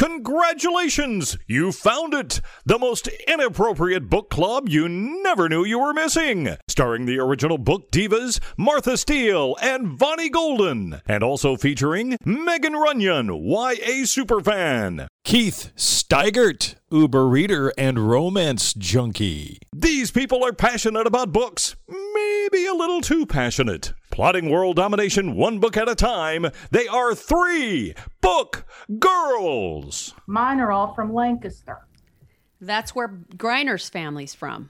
Congratulations! You found it! The most inappropriate book club you never knew you were missing. Starring the original book divas Martha Steele and Vonnie Golden. And also featuring Megan Runyon, YA superfan. Keith Steigert, Uber reader and romance junkie. These people are passionate about books, maybe a little too passionate. Plotting world domination one book at a time, they are three book girls. Mine are all from Lancaster. That's where Griner's family's from.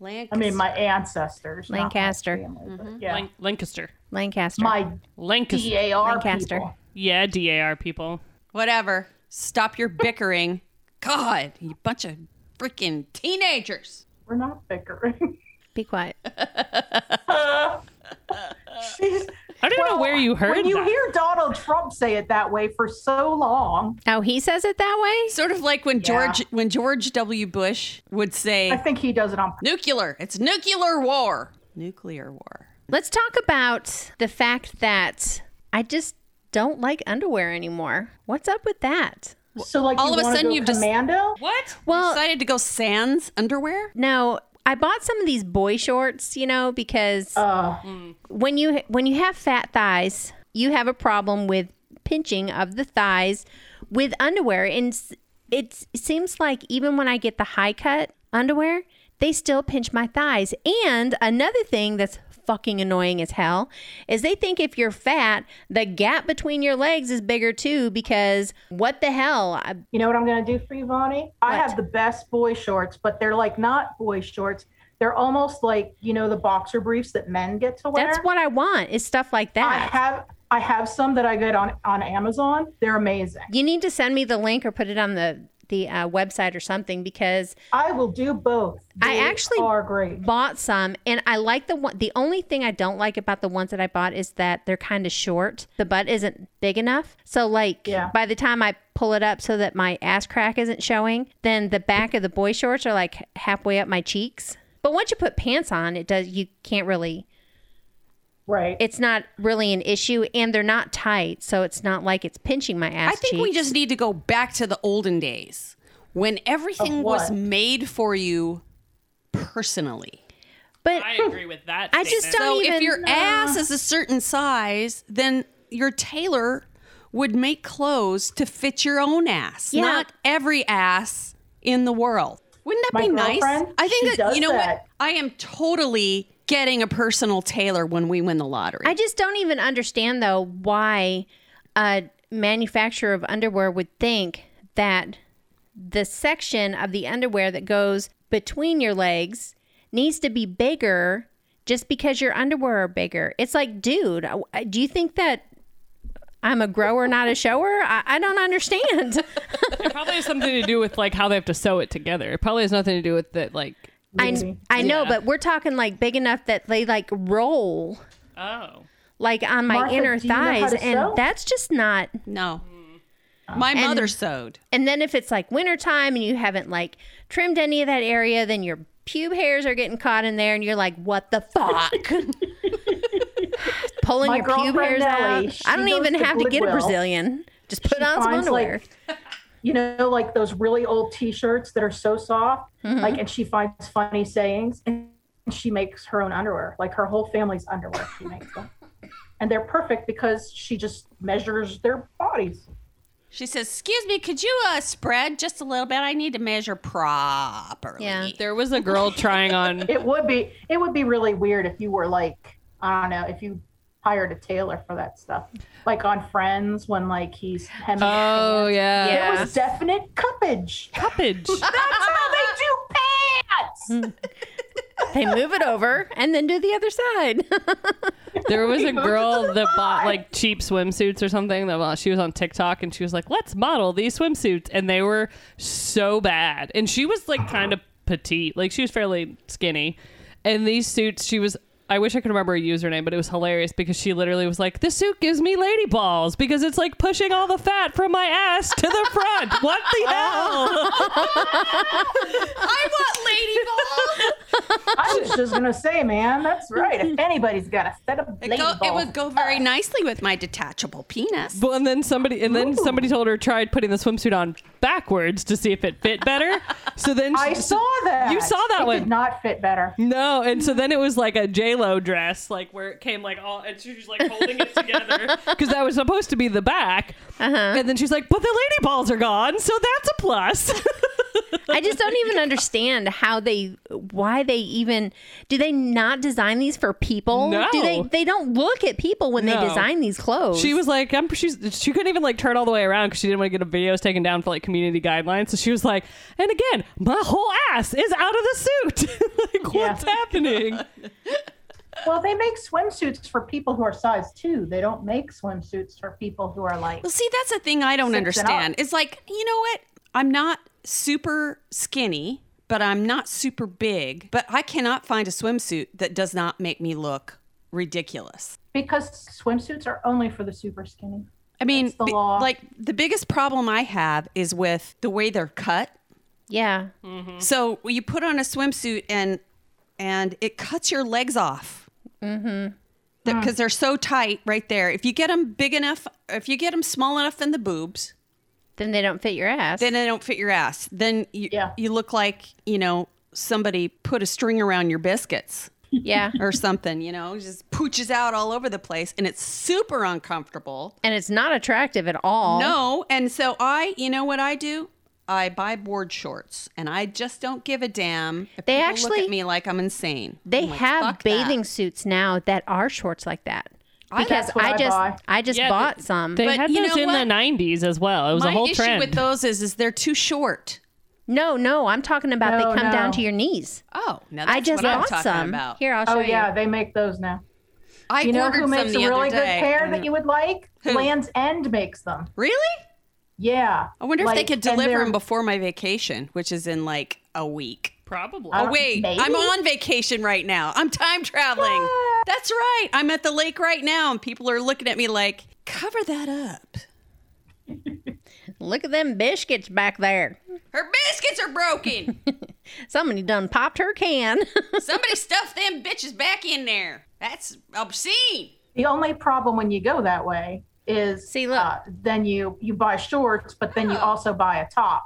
Lancaster. I mean, my ancestors. not my Lancaster. family, but mm-hmm. yeah. Lan- Lancaster. Lancaster. my Lancaster. DAR Lancaster. people. yeah, DAR people. Whatever. Stop your bickering. God, you bunch of freaking teenagers. We're not bickering. Be quiet. She's, I don't know where you heard when you that. hear Donald Trump say it that way for so long, Oh, he says it that way? Sort of like when Yeah. George when George W. Bush would say, I think he does it on nuclear. It's nuclear war. Nuclear war. Let's talk about the fact that I just don't like underwear anymore. What's up with that? So like All you of a sudden you've just- commando? What? Well- you decided to go sans underwear? No, I bought some of these boy shorts, you know, because Uh, when you when you have fat thighs, you have a problem with pinching of the thighs with underwear, and it seems like even when I get the high cut underwear, they still pinch my thighs. And another thing that's fucking annoying as hell is they think if you're fat, the gap between your legs is bigger too. Because what the hell? I, you know what I'm gonna do for you, Vonnie? I have the best boy shorts, but they're like not boy shorts. They're almost like you know the boxer briefs that men get to wear. that's what I want. Is stuff like that. I have. I have some that I get on on Amazon. They're amazing. you need to send me the link or put it on the the uh, website or something because I will do both. I actually are great. bought some and I like the one the only thing I don't like about the ones that I bought is that they're kind of short. The butt isn't big enough. So like Yeah. by the time I pull it up so that my ass crack isn't showing, then the back of the boy shorts are like halfway up my cheeks. But once you put pants on, it does you can't really Right. it's not really an issue and they're not tight, so it's not like it's pinching my ass I think we just need to go back to the olden days when everything was made for you personally. But I agree with that. I just don't So even if your ass is a certain size, then your tailor would make clothes to fit your own ass, Yeah. not every ass in the world. Wouldn't that My be nice? I think that you know what? I am totally getting a personal tailor when we win the lottery. I just don't even understand though why a manufacturer of underwear would think that the section of the underwear that goes between your legs needs to be bigger just because your underwear are bigger. It's like, dude, uh, do you think that I'm a grower, not a shower? I, I don't understand. It probably has something to do with like how they have to sew it together. It probably has nothing to do with that. Like, I, I know, Yeah. but we're talking like big enough that they like roll oh, like on my Martha, inner do you know thighs, and sew? that's just not no. My mm. mother sewed. And then if it's like wintertime and you haven't like trimmed any of that area, then your pube hairs are getting caught in there and you're like, what the fuck? Pulling My your pube hairs Nellie, uh, out. I don't even to have to get a Brazilian. Just put She on some finds, underwear. Like, you know, like those really old T-shirts that are so soft. Mm-hmm. Like, and she finds funny sayings, and she makes her own underwear. Like her whole family's underwear, she makes them, and they're perfect because she just measures their bodies. She says, "Excuse me, could you uh, spread just a little bit? I need to measure properly." Yeah. there was a girl trying on. It would be, it would be really weird if you were like, I don't know, if you hired a tailor for that stuff, like on Friends when like he's hemming. Oh pants. yeah, It was definite cuppage. cuppage. That's how they do pants. they move it over and then do the other side. There was a girl that bought like cheap swimsuits or something. That well, she was on TikTok and she was like, "Let's model these swimsuits," and they were so bad. And she was like kind of petite, like she was fairly skinny. And these suits, she was. I wish I could remember a username, but it was hilarious because she literally was like, "This suit gives me lady balls because it's like pushing all the fat from my ass to the front." what the oh. hell? I want lady balls. I was just gonna say, man, that's right. If anybody's got a set of It, lady go, it would go very nicely with my detachable penis. Well, and then somebody and then somebody told her tried putting the swimsuit on backwards to see if it fit better. So then she, I saw that. You saw that it one. Did not fit better. No, and so then it was like a J Dress, like where it came like all, and she's like holding it together because that was supposed to be the back. Uh-huh. And then she's like, "But the lady balls are gone, so that's a plus." I just don't even understand how they, why they even, do they not design these for people? No. Do they, they don't look at people when No. they design these clothes. she was like, I'm, she's, she couldn't even like turn all the way around because she didn't want to get her videos taken down for like community guidelines. So she was like, and again, my whole ass is out of the suit. like, what's happening? Well, they make swimsuits for people who are size two. They don't make swimsuits for people who are like. Well, see, that's the thing I don't understand. It's like, you know what? I'm not super skinny, but I'm not super big. But I cannot find a swimsuit that does not make me look ridiculous. Because swimsuits are only for the super skinny. I mean, the bi- law. like the biggest problem I have is with the way they're cut. yeah. Mhm. So you put on a swimsuit and and it cuts your legs off. Mm-hmm. Because they're so tight right there. If you get them big enough, if you get them small enough in the boobs, Then they don't fit your ass. then they don't fit your ass. Then you Yeah. you look like you know somebody put a string around your biscuits yeah. or something. You know, just pooches out all over the place, and it's super uncomfortable. and it's not attractive at all. No, and so I, you know what I do? I buy board shorts, and I just don't give a damn. If They people look at me like I'm insane. They I'm like, have "Fuck bathing that." suits now that are shorts like that. I- Because I I just buy. I just Yeah, bought they- some. They But had you those know in what? the 90s as well. It was My a whole trend. The issue trend. with those is, is they're too short. no, no, I'm talking about No, they come down to your knees. Oh, now that's I just what I'm bought some. about. Here, I'll oh, show Oh you. Oh yeah, they make those now. I You know who makes a really good day. pair that you would like? Who? Land's End makes them. Really? Yeah. I wonder if they could deliver them before my vacation, which is in like a week. Probably. I Oh wait, maybe? I'm on vacation right now. I'm time traveling. That's right. I'm at the lake right now, and people are looking at me like, "Cover that up." Look at them biscuits back there. Her biscuits are broken. Somebody done popped her can. Somebody stuffed them bitches back in there. That's obscene. The only problem when you go that way is See, look. Uh, then you you buy shorts, but then you also buy a top,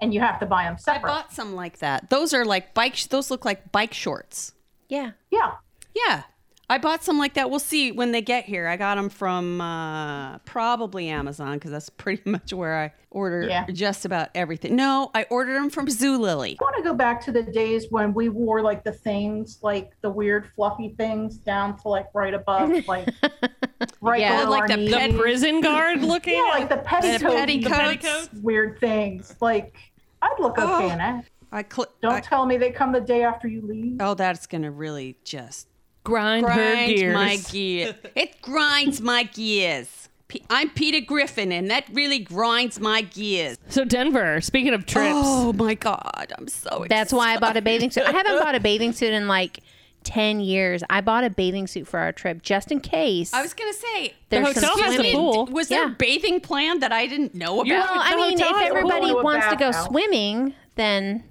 and you have to buy them separate. I bought some like that. Those are like bike. Those look like bike shorts. yeah. yeah. Yeah. I bought some like that. We'll see when they get here. I got them from uh, probably Amazon because that's pretty much where I order Yeah. just about everything. No, I ordered them from Zulily. I want to go back to the days when we wore like the things, like the weird fluffy things, down to like right above, like right Yeah. below Like our the knees. the prison guard looking. Yeah, like the petticoats, petticoats. petticoats? weird things. Like I'd look okay Oh. in it. I cl- Don't I- tell me they come the day after you leave. oh, that's gonna really just grind, her grind gears. my gear. it grinds my gears. P- I'm Peter Griffin, and that really grinds my gears. So Denver. Speaking of trips, Oh my god, I'm so excited. That's why I bought a bathing suit. I haven't bought a bathing suit in like 10 years. I bought a bathing suit for our trip just in case. I was gonna say the hotel has a pool. Was there Yeah. a bathing plan that I didn't know about? Yeah. Well, I mean, if everybody wants to go Bathhouse. swimming, then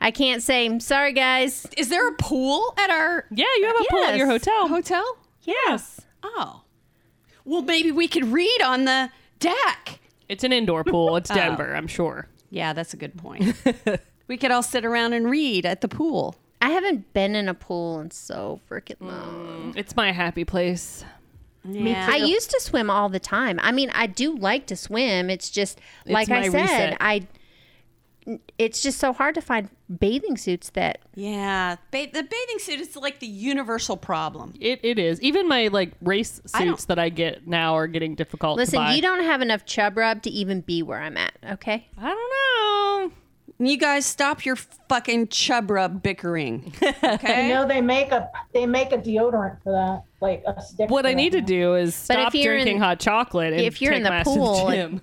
I can't say, sorry, guys. Is there a pool at our yeah, you have a pool at your Yes. hotel. hotel? Yes, Oh. Well, maybe we could read on the deck. it's an indoor pool. It's oh. Denver, I'm sure. Yeah, that's a good point. we could all sit around and read at the pool. I haven't been in a pool in so freaking long. Mm, it's my happy place. Yeah. I used to swim all the time. I mean, I do like to swim. It's just like my I said, reset. I. It's just so hard to find bathing suits that yeah, ba- the bathing suit is like the universal problem. It, it is. Even my like race I suits that I get now are getting difficult to listen. buy. You don't have enough chub rub to even be where I'm at. Okay. I don't know. You guys stop your fucking chub rub bickering. You Okay? know they make a they make a deodorant for that, like a stick. What I need to do is But if stop you're in- drinking hot chocolate. And if you're in take the my ass to pool, it- gym.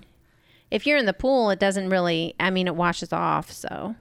If you're in the pool, it doesn't really. I mean, it washes off. So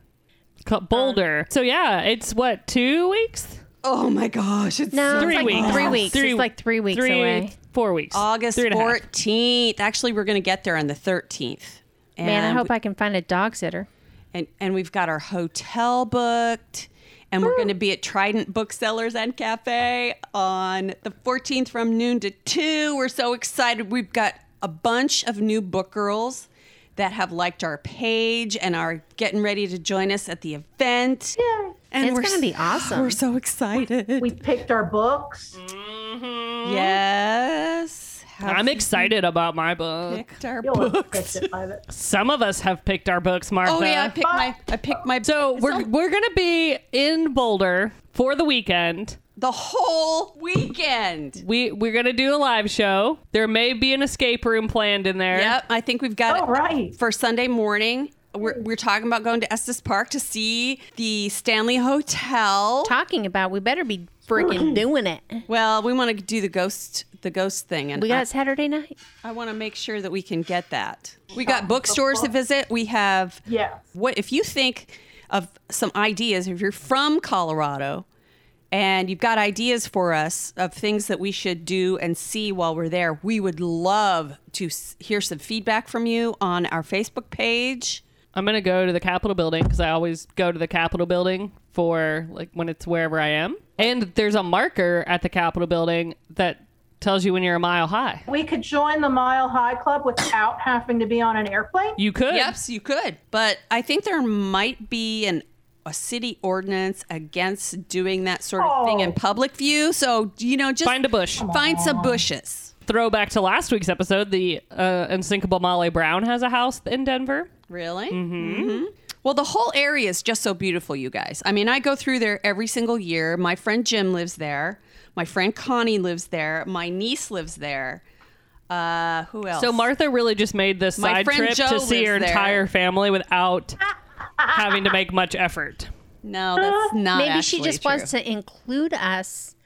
Co- Boulder. Um, so yeah, it's what two weeks? oh my gosh, it's no, Three it's like weeks. Three weeks. Three- it's like three weeks three, away. four weeks. August Three and a half. 14th. Actually, we're going to get there on the 13th. And Man, I hope I can find a dog sitter. And and we've got our hotel booked And we're going to be at Trident Booksellers and Cafe on the 14th from noon to 2. We're so excited. We've got a bunch of new book girls that have liked our page and are getting ready to join us at the event. Yay. And It's gonna be awesome. We're so excited. We picked our books. Mm-hmm. yes. Have I'm you excited about my book. Picked our You'll books. picked it by the. Some of us have picked our books, Martha. Oh yeah, I picked my I picked my So we're we're gonna be in Boulder for the weekend. the whole weekend. We we're gonna do a live show. There may be an escape room planned in there. Yep, I think we've got Oh, it right. for Sunday morning. We're, we're talking about going to Estes Park to see the Stanley Hotel. Talking about, we better be freaking doing it. Well, we want to do the ghost the ghost thing, and We got I, Saturday night. I want to make sure that we can get that. We got bookstores to visit. We have Yes. what if you think of some ideas if you're from Colorado and you've got ideas for us of things that we should do and see while we're there we would love to hear some feedback from you on our Facebook page I'm gonna go to the Capitol building because I always go to the Capitol building for like when it's wherever I am. And there's a marker at the Capitol building that tells you when you're a mile high. We could join the Mile High Club without having to be on an airplane. You could. yes you could but I think there might be an a city ordinance against doing that sort of thing in Oh. public view so you know just Find a bush. find some bushes Throwback to last week's episode, the uh, unsinkable Molly Brown has a house in Denver. Really? Mm-hmm. Well, the whole area is just so beautiful, you guys. I mean, I go through there every single year. My friend Jim lives there. My friend Connie lives there. My niece lives there. Uh, who else? So Martha really just made this My side friend trip Joe to see her there. entire family without having to make much effort. No, that's not. Maybe she actually just true. wants to include us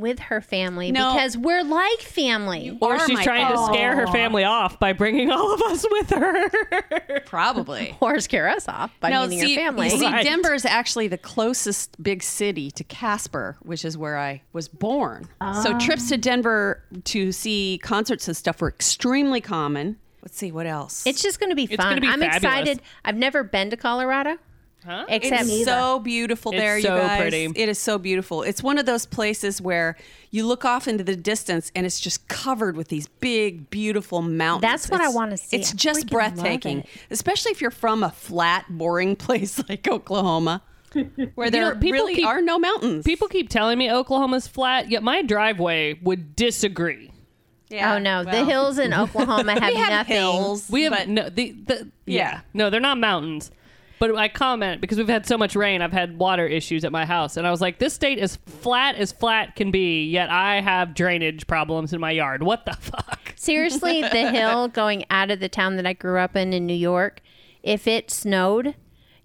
with her family No. because we're like family. Or she's my trying to scare her family off by bringing all of us with her. Probably. Or scare us off by no, meeting see, her family. you see, Right. Denver is actually the closest big city to Casper, which is where I was born. So ah. trips to Denver to see concerts and stuff were extremely common. Let's see what else. It's just going to be fun. gonna be I'm fabulous. excited. I've never been to Colorado. Huh? Except It's so beautiful It's there, you so guys. pretty. It is so beautiful. It's one of those places where you look off into the distance and it's just covered with these big, beautiful mountains. That's what I wanna see. It's I just breathtaking, it. especially if you're from a flat, boring place like Oklahoma, where there know, really keep- are no mountains. People keep telling me Oklahoma's flat, yet my driveway would disagree. Yeah, oh no, the hills in Oklahoma have, We have nothing. hills. We have but no the, the yeah. Yeah. no, they're not mountains. But I comment because we've had so much rain. I've had water issues at my house, and I was like, "This state is flat as flat can be." Yet I have drainage problems in my yard. What the fuck? Seriously, the hill going out of the town that I grew up in in New York, if it snowed,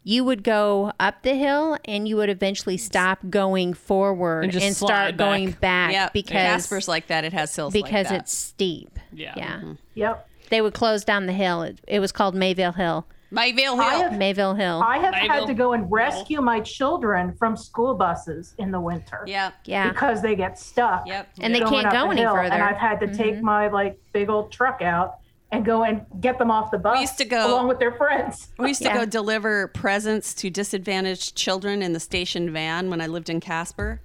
you would go up the hill and you would eventually stop going forward And and, start back. going back yeah, because Casper's like that. It has hills like because that. it's steep. Yeah. Yeah. Mm-hmm. Yep. They would close down the hill. It, it was called Mayville Hill. Mayville I Hill. have, Mayville Hill. I have Mayville. had to go and rescue my children from school buses in the winter. Yeah. yeah. Because they get stuck. Yep. And they can't go a any hill, further. Mm-hmm. And I've had to take my like big old truck out and go and get them off the bus we used to go- along with their friends. We used to Yeah. go deliver presents to disadvantaged children in the station van when I lived in Casper.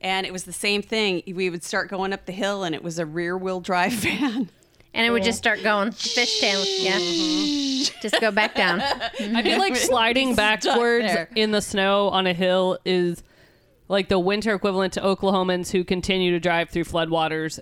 And it was the same thing. We would start going up the hill and it was a rear wheel drive van. And it would just start going fish tail. Yeah. Mm-hmm. just go back down. I feel like mm-hmm. sliding backwards there. in the snow on a hill is like the winter equivalent to Oklahomans who continue to drive through floodwaters.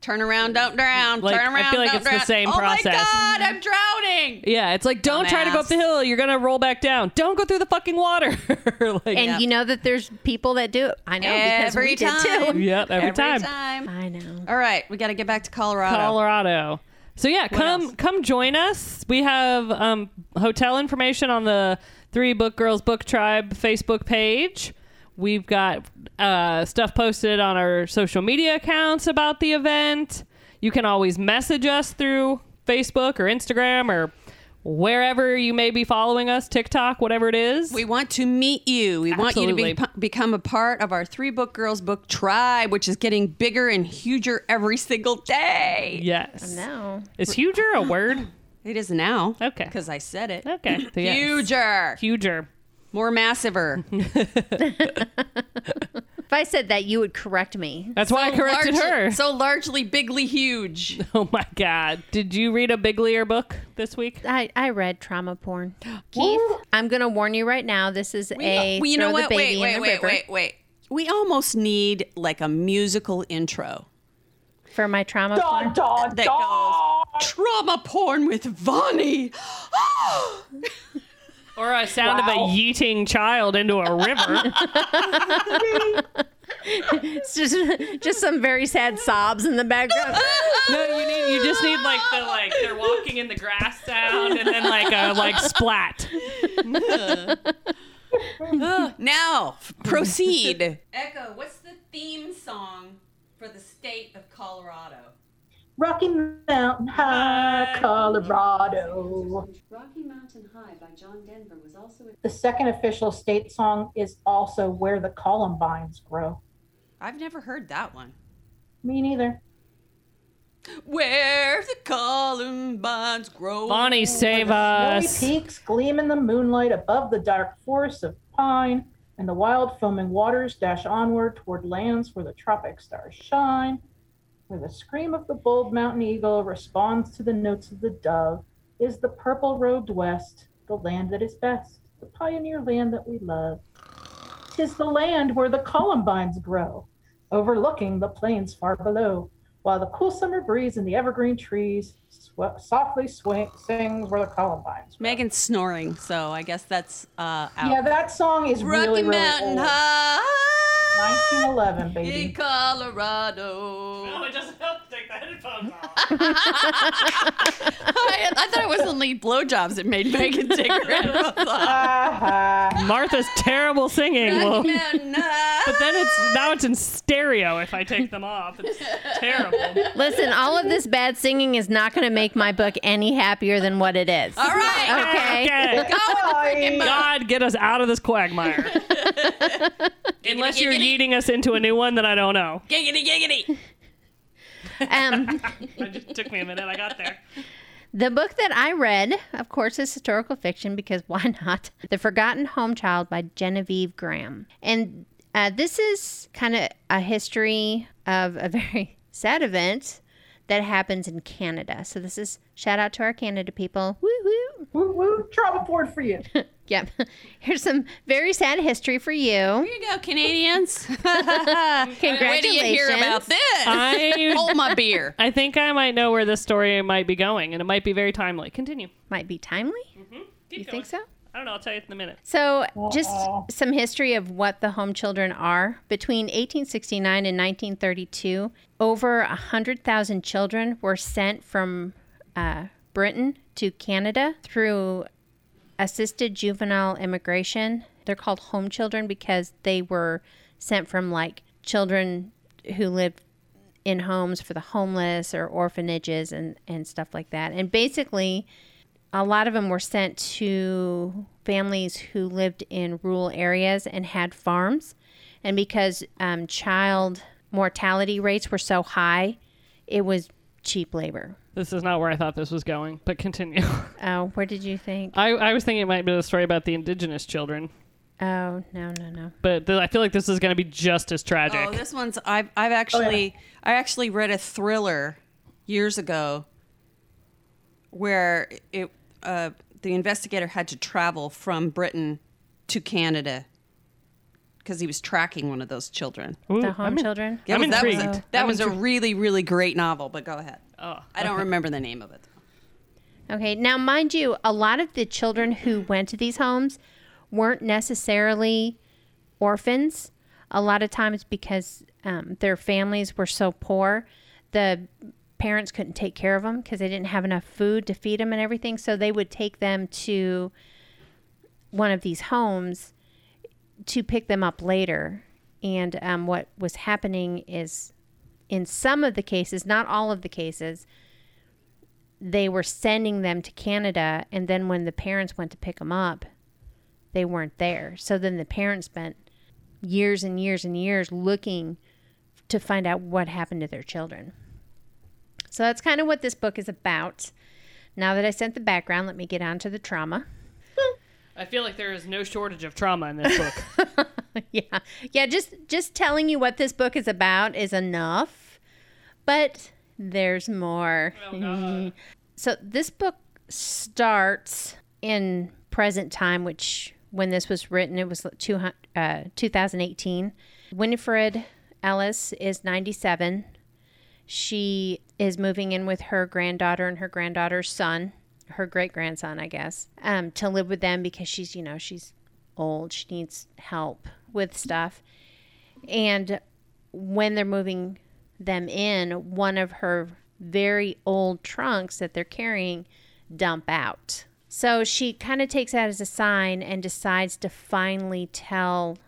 Turn around, don't drown. Like, Turn I around, feel like don't it's the drown. same oh process. my God, I'm drowning. Yeah, it's like don't try to go up the hill. You're gonna roll back down. Don't go through the fucking water. like, And you know that there's people that do it. I know because Every we did time. too. Yep, every, time. I know. All right, we got to get back to Colorado. Colorado. So yeah, come else? come join us. We have um, hotel information on the Three Book Girls Book Tribe Facebook page. We've got uh, stuff posted on our social media accounts about the event. You can always message us through Facebook or Instagram or wherever you may be following us, TikTok, whatever it is. We want to meet you. We want you to be, become a part of our Three Book Girls Book Tribe, which is getting bigger and huger every single day. yes. No. Is huger a word? It is now. Okay. Because I said it. Okay. So yes. Huger. Huger. More massiver. If I said that, you would correct me. That's why I corrected largely, her. So largely bigly huge. oh my god. Did you read a Biglier book this week? I, I read trauma porn. Keith, I'm going to warn you right now. This is a well, you know throw what? the Wait, baby wait, in the wait, river wait, wait. We almost need like a musical intro for my trauma porn. Dun, that dun. goes trauma porn with Vonnie. Or a sound of a yeeting child into a river. It's just, just some very sad sobs in the background. no, you need you just need like the like they're walking in the grass sound and then like a like splat. now proceed. Echo, what's the theme song for the state of Colorado? Rocky Mountain High, Colorado. Rocky Mountain High by John Denver was also a The second official state song is also Where the Columbines Grow. I've never heard that one. Me neither. Where the Columbines grow. Vonnie, save Snowy us. peaks gleam in the moonlight above the dark forests of pine, and the wild foaming waters dash onward toward lands where the tropic stars shine, where the scream of the bold mountain eagle responds to the notes of the dove, is the purple robed west, the land that is best, the pioneer land that we love. Tis the land where the columbines grow, overlooking the plains far below, while the cool summer breeze in the evergreen trees sw- softly swing- sings where the columbines grow. Megan's snoring, so I guess that's uh, out. Yeah, that song is Rocky really, really Mountain old. High 1911, baby. in baby. Colorado. it doesn't help to take the headphones off. I, I thought it was only blowjobs that made Megan take her headphones off. Ah, Martha's terrible singing. Well, Rocky Mountain High. but then it's now it's in stereo if I take them off. It's terrible. Listen, all of this bad singing is not going to make my book any happier than what it is. All right. Okay. Okay. Go with the freaking book. God, get us out of this quagmire. Unless you're giggity. yeeting us into a new one that I don't know. Giggity, giggity. Um, It just took me a minute. I got there. the book that I read, of course, is historical fiction because why not? The Forgotten Home Child by Genevieve Graham. And uh, this is kind of a history of a very sad event that happens in Canada. So this is shout out to our Canada people. Woo woo. woo woo, trauma board for you. Yep. Here's some very sad history for you. Here you go, Canadians. Congratulations. Wait till you hear about this. I Hold my beer. I think I might know where this story might be going, and it might be very timely. Continue. Might be timely. Keep You going. think so? I don't know. I'll tell you in a minute. So, just some history of what the home children are. Between 1869 and 1932, over 100,000 children were sent from uh, Britain to Canada through assisted juvenile immigration. They're called home children because they were sent from like children who lived in homes for the homeless or orphanages and, and stuff like that. And basically, a lot of them were sent to families who lived in rural areas and had farms. And because um, child mortality rates were so high, it was cheap labor. This is not where I thought this was going, but continue. Oh, where did you think? I, I was thinking it might be a story about the indigenous children, Oh, no, no, no. but th- I feel like this is going to be just as tragic. Oh, this one's I've I've actually I actually read a thriller years ago where it uh, the investigator had to travel from Britain to Canada because he was tracking one of those children. Ooh, The home I'm in- children? Yeah, I'm that was, a, that I'm was a really really great novel. But go ahead. Oh, I don't remember the name of it. Okay, now mind you, a lot of the children who went to these homes weren't necessarily orphans. A lot of times because um, their families were so poor, the parents couldn't take care of them because they didn't have enough food to feed them and everything. So they would take them to one of these homes to pick them up later. And um, what was happening is, in some of the cases, not all of the cases, they were sending them to Canada, and then when the parents went to pick them up, they weren't there. So then the parents spent years and years and years looking to find out what happened to their children. So that's kind of what this book is about. Now that I sent the background, let me get on to the trauma. I feel like there is no shortage of trauma in this book. yeah. Yeah, just just telling you what this book is about is enough. But there's more. so this book starts in present time, which when this was written, it was two, uh, 2018. Winifred Ellis is 97. She is moving in with her granddaughter and her granddaughter's son, her great grandson, I guess, um, to live with them because she's, you know, she's old. She needs help with stuff. And when they're moving them in, one of her very old trunks that they're carrying dump out. So she kind of takes that as a sign and decides to finally tell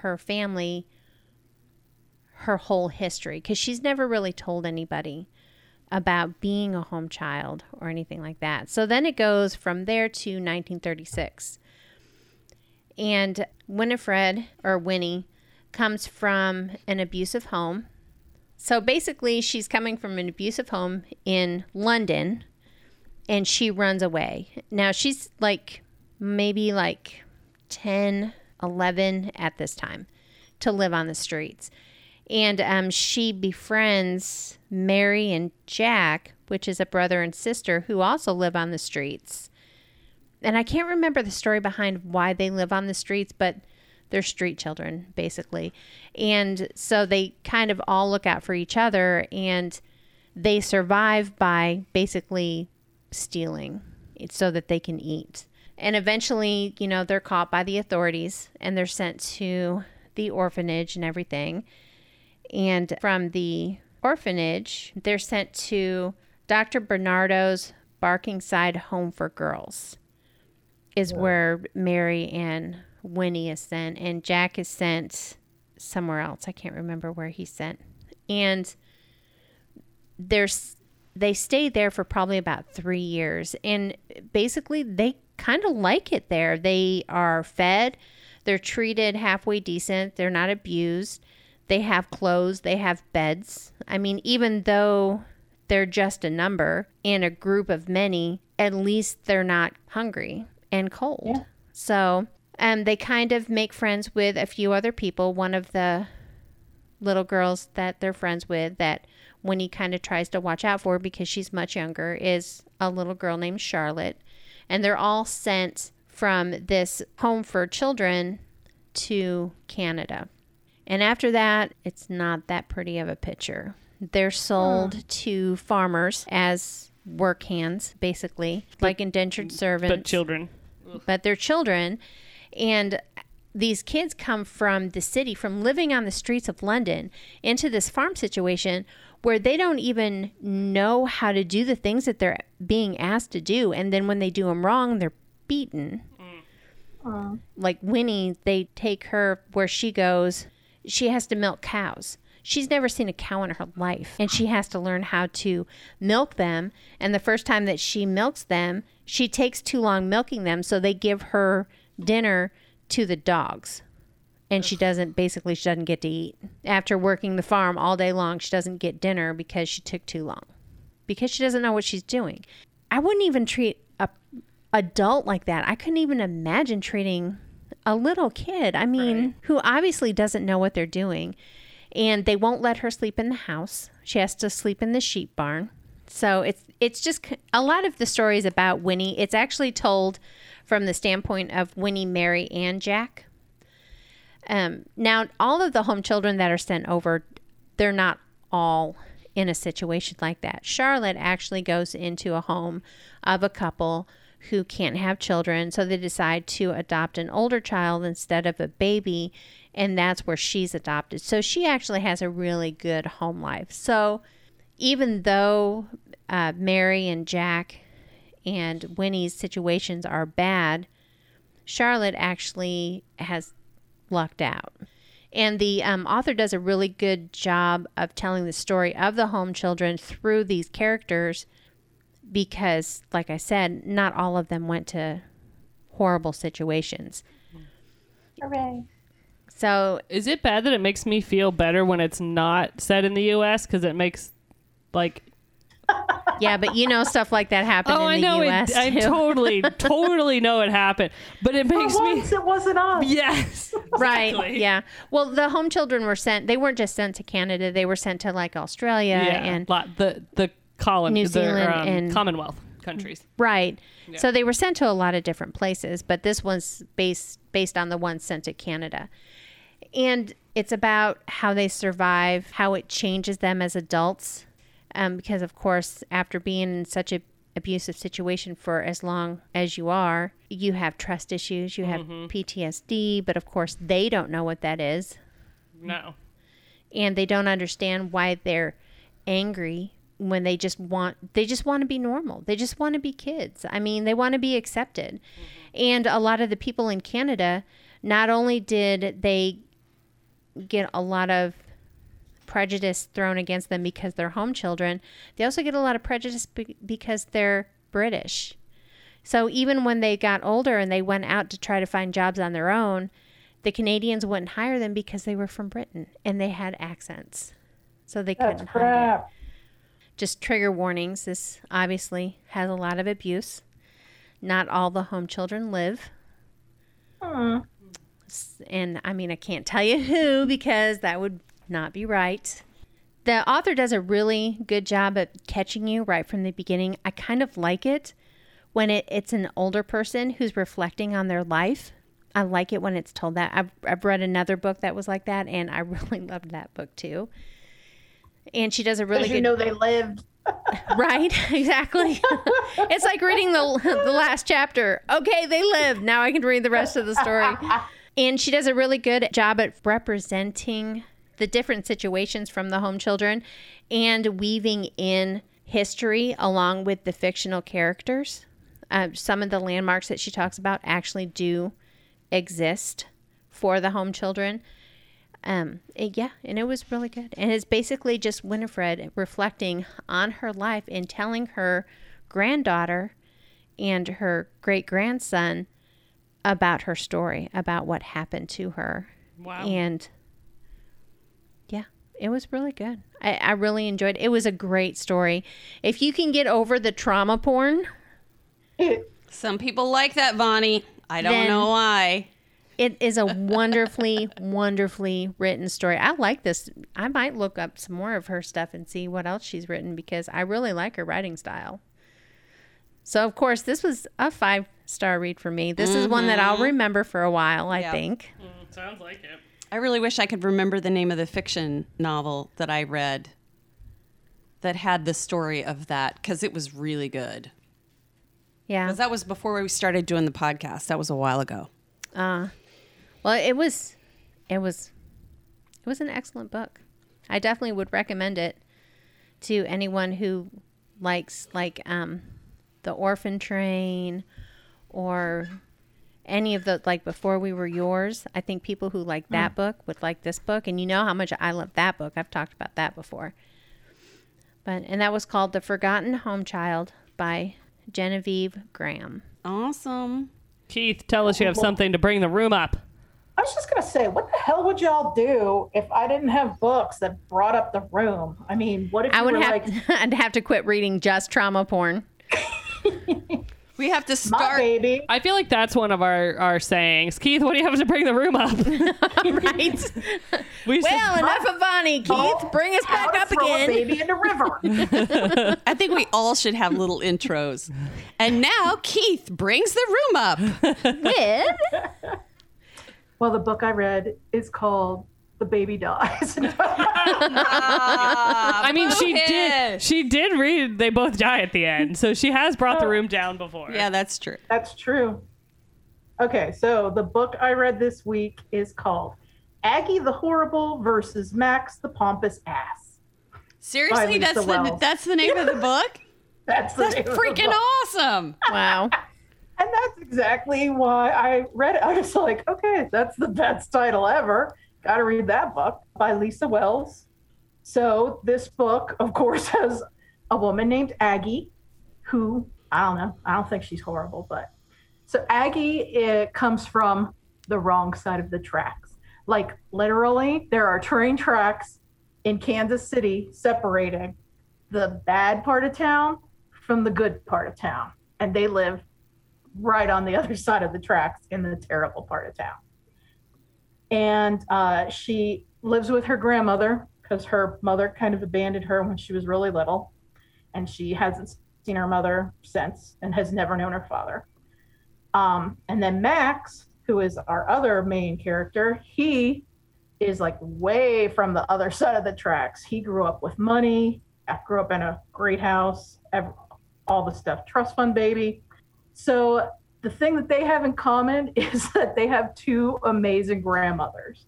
her family her whole history because she's never really told anybody about being a home child or anything like that. So then it goes from there to 1936. And Winifred or Winnie comes from an abusive home. So basically, she's coming from an abusive home in London and she runs away. Now she's like maybe like 10, 11 at this time to live on the streets. And um, she befriends Mary and Jack, which is a brother and sister who also live on the streets. And I can't remember the story behind why they live on the streets, but they're street children, basically. And so they kind of all look out for each other and they survive by basically stealing so that they can eat. And eventually, you know, they're caught by the authorities and they're sent to the orphanage and everything. And from the orphanage, they're sent to Dr. Barnardo's Barkingside Home for Girls, is where Mary and Winnie is sent. And Jack is sent somewhere else. I can't remember where he's sent. And there's they stayed there for probably about three years and basically they kind of like it there they are fed they're treated halfway decent they're not abused they have clothes they have beds i mean even though they're just a number in a group of many at least they're not hungry and cold Yeah. so um, they kind of make friends with a few other people one of the little girls that they're friends with that Winnie kind of tries to watch out for because she's much younger is a little girl named Charlotte. And they're all sent from this home for children to Canada. And after that, it's not that pretty of a picture. They're sold to farmers as work hands, basically, like indentured servants but children. but they're children. And these kids come from the city, from living on the streets of London, into this farm situation where they don't even know how to do the things that they're being asked to do. And then when they do them wrong, they're beaten. Mm. Like Winnie, they take her where she goes, she has to milk cows. She's never seen a cow in her life, and she has to learn how to milk them. And the first time that she milks them, she takes too long milking them, so they give her dinner to the dogs. And she doesn't basically she doesn't get to eat. After working the farm all day long, she doesn't get dinner because she took too long. Because she doesn't know what she's doing. I wouldn't even treat a adult like that. I couldn't even imagine treating a little kid. I mean, who obviously doesn't know what they're doing. And they won't let her sleep in the house. She has to sleep in the sheep barn. So it's it's just a lot of the stories about Winnie. It's actually told from the standpoint of Winnie, Mary, and Jack. Um, now, all of the home children that are sent over, they're not all in a situation like that. Charlotte actually goes into a home of a couple who can't have children, so they decide to adopt an older child instead of a baby, and that's where she's adopted. So she actually has a really good home life. So even though uh, Mary and Jack and Winnie's situations are bad, Charlotte actually has lucked out. And the um, author does a really good job of telling the story of the home children through these characters because, like I said, not all of them went to horrible situations. Hooray. So, Is it bad that it makes me feel better when it's not said in the U.S. because it makes like Yeah, but you know stuff like that happened Oh, in I know U.S. it. I totally, totally know it happened. But it makes me. once, it wasn't us. Yes. Right. Exactly. Yeah. Well, the home children were sent. They weren't just sent to Canada. They were sent to like Australia Yeah. and lot- the the colon, New the, Zealand um, and- Commonwealth countries. right. So they were sent to a lot of different places, but this one's based based on the one sent to Canada. And it's about how they survive, how it changes them as adults. Um, because of course, after being in such a abusive situation for as long as you are, you have trust issues, you have PTSD, but of course they don't know what that is. No. and they don't understand why they're angry when they just want they just want to be normal. They just want to be kids. I mean, they want to be accepted. Mm-hmm. And a lot of the people in Canada, not only did they get a lot of prejudice thrown against them because they're home children, they also get a lot of prejudice be- because they're British. So even when they got older and they went out to try to find jobs on their own, the Canadians wouldn't hire them because they were from Britain and they had accents. So they That's couldn't hire crap. Just trigger warnings. This obviously has a lot of abuse. Not all the home children live. S- And I mean, I can't tell you who because that would not be right. The author does a really good job at catching you right from the beginning. I kind of like it when it, it's an older person who's reflecting on their life. I like it when it's told that. I've, I've read another book that was like that, and I really loved that book too. And she does a really good you know they lived. Right, exactly. it's like reading the the last chapter. Okay, they lived. Now I can read the rest of the story. And she does a really good job at representing the different situations from the home children and weaving in history along with the fictional characters. Uh, some of the landmarks that she talks about actually do exist for the home children. Um, it- yeah, and it was really good. And it's basically just Winifred reflecting on her life and telling her granddaughter and her great grandson about her story, about what happened to her. Wow. And yeah, it was really good. I, I really enjoyed it. It was a great story. If you can get over the trauma porn, Some people like that, Vonnie. I don't Then- know why. It is a wonderfully, wonderfully written story. I like this. I might look up some more of her stuff and see what else she's written because I really like her writing style. So, of course, this was a five star read for me. This is one that I'll remember for a while, I Yeah. think. Sounds like it. I really wish I could remember the name of the fiction novel that I read that had the story of that because it was really good. Yeah. Because that was before we started doing the podcast. That was a while ago. Uh, well, it was, it was, it was an excellent book. I definitely would recommend it to anyone who likes like um, the Orphan Train or any of the like before we were yours. I think people who like that book would like this book, and you know how much I love that book. I've talked about that before. But and that was called The Forgotten Home Child by Genevieve Graham. Awesome. Keith, tell us you have something to bring the room up. I was just gonna say, what the hell would y'all do if I didn't have books that brought up the room? I mean, what if I you would were have like I'd have to quit reading just trauma porn. We have to my start. baby? I feel like that's one of our, our sayings. Keith, what do you have to bring the room up? right? We said- well, enough of Vonnie. Keith, bring us back up throw a again. baby in the river. I think we all should have little intros. And now Keith brings the room up. With well, the book I read is called The Baby Dies. Ah, I mean, she did. She did read. They both die at the end, so she has brought the oh. room down before. Yeah, that's true. That's true. Okay, so the book I read this week is called Aggie the Horrible versus Max the Pompous Ass. Seriously, Lisa that's the Wells. that's the name of the book. That's the That's name of the freaking book. awesome. wow, And that's exactly why I read it. I was like, okay, that's the best title ever. Got to read that book by Lisa Wells. So, this book, of course, has a woman named Aggie who, I don't know, I don't think she's horrible, but so Aggie it comes from the wrong side of the tracks. Like, literally, there are train tracks in Kansas City separating the bad part of town from the good part of town, and they live right on the other side of the tracks in the terrible part of town. And uh, she lives with her grandmother because her mother kind of abandoned her when she was really little, and she hasn't seen her mother since and has never known her father. Um, and then Max, who is our other main character, he is like way from the other side of the tracks. He grew up with money, grew up in a great house, all the stuff, trust fund baby. So the thing that they have in common is that they have two amazing grandmothers.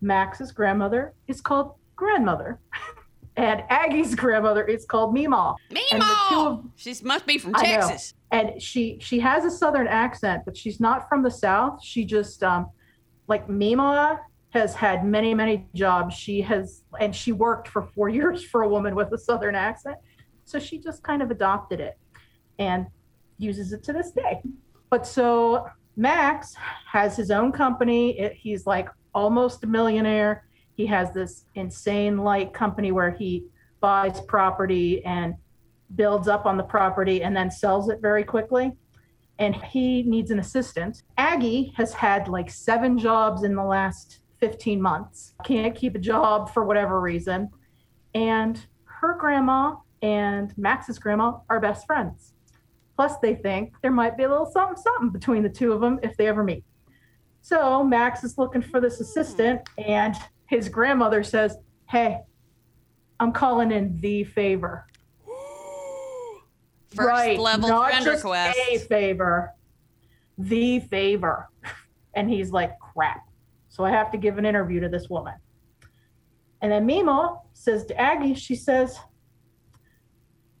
Max's grandmother is called grandmother, and Aggie's grandmother is called Meemaw. And the two of- Meemaw. She must be from I know. Texas. and she she has a southern accent, but she's not from the south. She just um like Mima has had many many jobs. She has and she worked for 4 years for a woman with a southern accent. So she just kind of adopted it and uses it to this day. But so Max has his own company. It, he's like almost a millionaire. He has this insane like company where he buys property and builds up on the property and then sells it very quickly. And he needs an assistant. Aggie has had like seven jobs in the last 15 months, can't keep a job for whatever reason. And her grandma and Max's grandma are best friends. Plus, they think there might be a little something something between the two of them if they ever meet. So Max is looking for this assistant, and his grandmother says, Hey, I'm calling in the favor. First right, level not friend just request. a favor, the favor. And he's like, crap. So I have to give an interview to this woman. And then Mima says to Aggie, she says,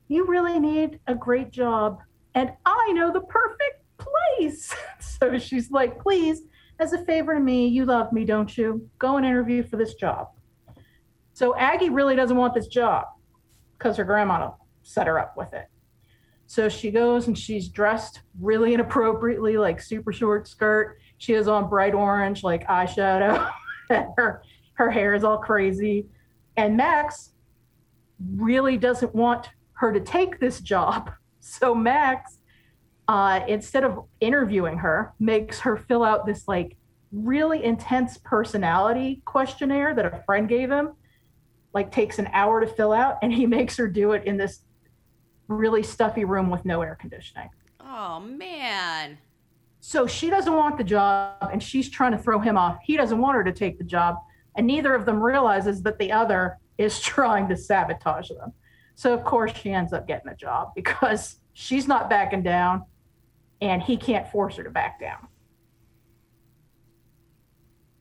You really need a great job, and I know the perfect place. so she's like, Please, as a favor to me, you love me, don't you? Go and interview for this job. So Aggie really doesn't want this job because her grandma set her up with it. So she goes and she's dressed really inappropriately, like super short skirt. She has on bright orange, like eyeshadow. her her hair is all crazy. And Max really doesn't want her to take this job. So Max, uh, instead of interviewing her, makes her fill out this like really intense personality questionnaire that a friend gave him. Like takes an hour to fill out, and he makes her do it in this really stuffy room with no air conditioning. Oh man. So she doesn't want the job and she's trying to throw him off. He doesn't want her to take the job. And neither of them realizes that the other is trying to sabotage them. So, of course, she ends up getting the job because she's not backing down and he can't force her to back down.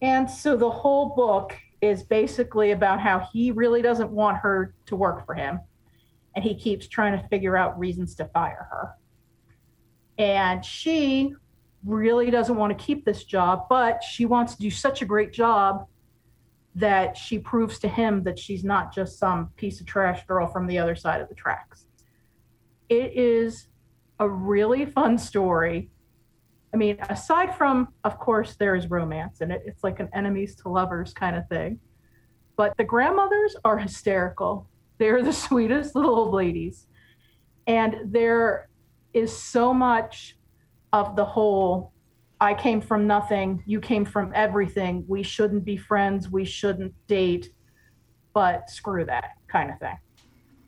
And so the whole book is basically about how he really doesn't want her to work for him and he keeps trying to figure out reasons to fire her. And she really doesn't want to keep this job, but she wants to do such a great job that she proves to him that she's not just some piece of trash girl from the other side of the tracks. It is a really fun story. I mean, aside from, of course, there is romance in it, it's like an enemies to lovers kind of thing. But the grandmothers are hysterical. They're the sweetest little old ladies. And there is so much of the whole I came from nothing, you came from everything, we shouldn't be friends, we shouldn't date, but screw that kind of thing,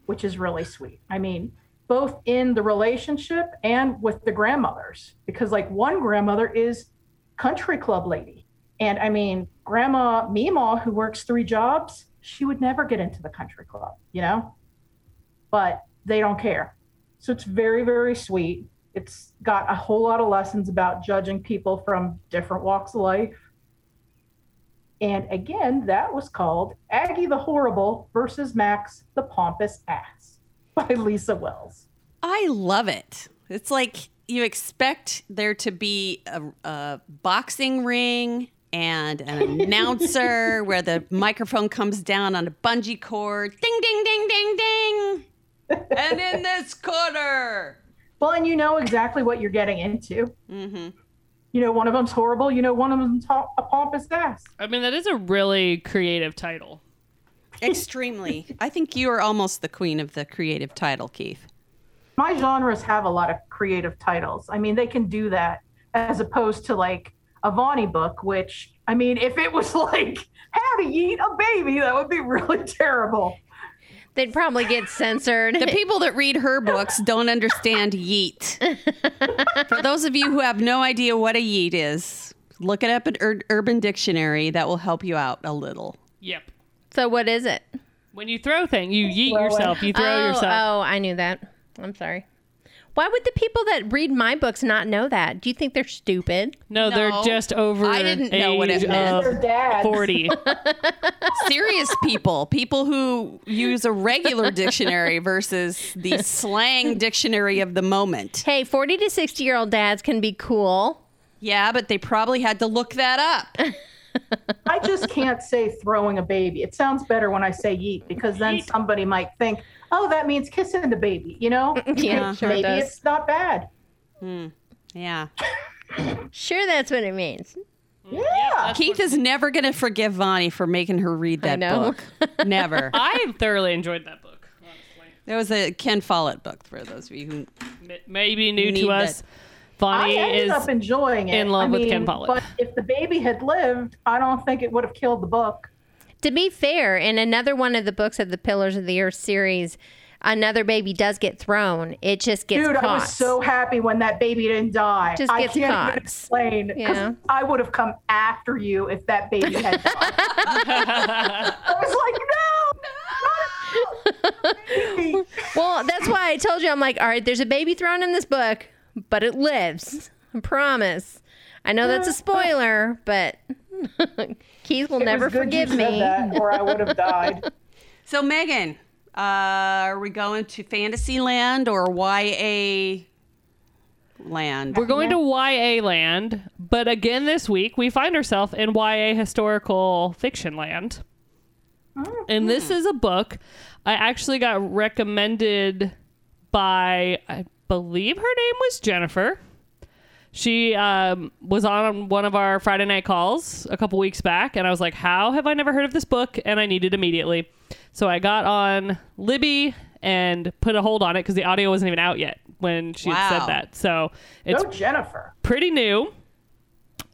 which is really sweet. I mean, both in the relationship and with the grandmothers, because like one grandmother is country club lady. And I mean, grandma Mima, who works three jobs, she would never get into the country club, you know? But they don't care. So it's very, very sweet. It's got a whole lot of lessons about judging people from different walks of life. And again, that was called Aggie the Horrible versus Max the Pompous Ass by Lisa Wells. I love it. It's like you expect there to be a, a boxing ring and an announcer where the microphone comes down on a bungee cord. Ding, ding, ding, ding, ding. and in this corner. Well, and you know exactly what you're getting into. Mm-hmm. You know, one of them's horrible. You know, one of them's to- a pompous ass. I mean, that is a really creative title. Extremely. I think you are almost the queen of the creative title, Keith. my genres have a lot of creative titles. I mean, they can do that as opposed to like a Vonnie book, which I mean, if it was like how to eat a baby, that would be really terrible. They'd probably get censored. The people that read her books don't understand yeet. For those of you who have no idea what a yeet is, look it up at Ur- Urban Dictionary. That will help you out a little. Yep. so what is it? When you throw things, you yeet yourself. You throw oh, yourself. oh, I knew that. I'm sorry. Why would the people that read my books not know that? Do you think they're stupid? No, they're just over. I didn't know what it age meant. of Their dads. Forty. Serious people, people who use a regular dictionary versus the slang dictionary of the moment. Hey, 40 to 60 year old dads can be cool. Yeah, but they probably had to look that up. I just can't say throwing a baby. It sounds better when I say yeet because then somebody might think, oh, that means kissing the baby, you know? Yeah, sure it Maybe does. it's not bad. Hmm. Yeah. Sure, that's what it means. Yeah. Keith is never going to forgive Vonnie for making her read that know. book. Never. I thoroughly enjoyed that book. Honestly, There was a Ken Follett book for those of you who. M- maybe new Need to that. us. I Vonnie ended is up enjoying it. in love I with Ken Follett. But if the baby had lived, I don't think it would have killed the book. To be fair, in another one of the books of the Pillars of the Earth series, another baby does get thrown. It just gets Dude, caught. I was so happy when that baby didn't die. Just I can't caught. even explain because Yeah. I would have come after you if that baby had died. I was like, no, not a well, that's why I told you. I'm like, all right, there's a baby thrown in this book, but it lives. I promise. I know that's a spoiler, but Keith will It never was good forgive you said me. that, or I would have died. So, Megan, uh, are we going to Fantasyland or YA land? We're going to YA land, but again this week we find ourselves in YA historical fiction land. And this is a book I actually got recommended by, I believe her name was Jennifer. She um, was on one of our Friday night calls a couple weeks back, and I was like, How have I never heard of this book? And I needed immediately. So I got on Libby and put a hold on it because the audio wasn't even out yet when she Wow. said that. So it's Go Jennifer. pretty new.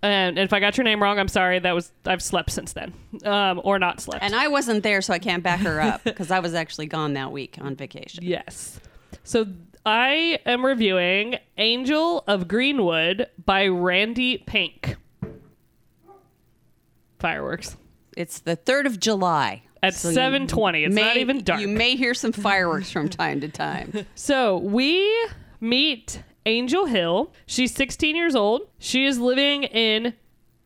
And if I got your name wrong, I'm sorry. That was I've slept since then, um, or not slept. And I wasn't there, so I can't back her up because I was actually gone that week on vacation. yes. So I am reviewing "Angel of Greenwood" by Randi Pink. Fireworks It's the 3rd of July. at So 7:20. It's not even dark. You may hear some fireworks from time to time. So we meet Angel Hill. She's 16 years old. She is living in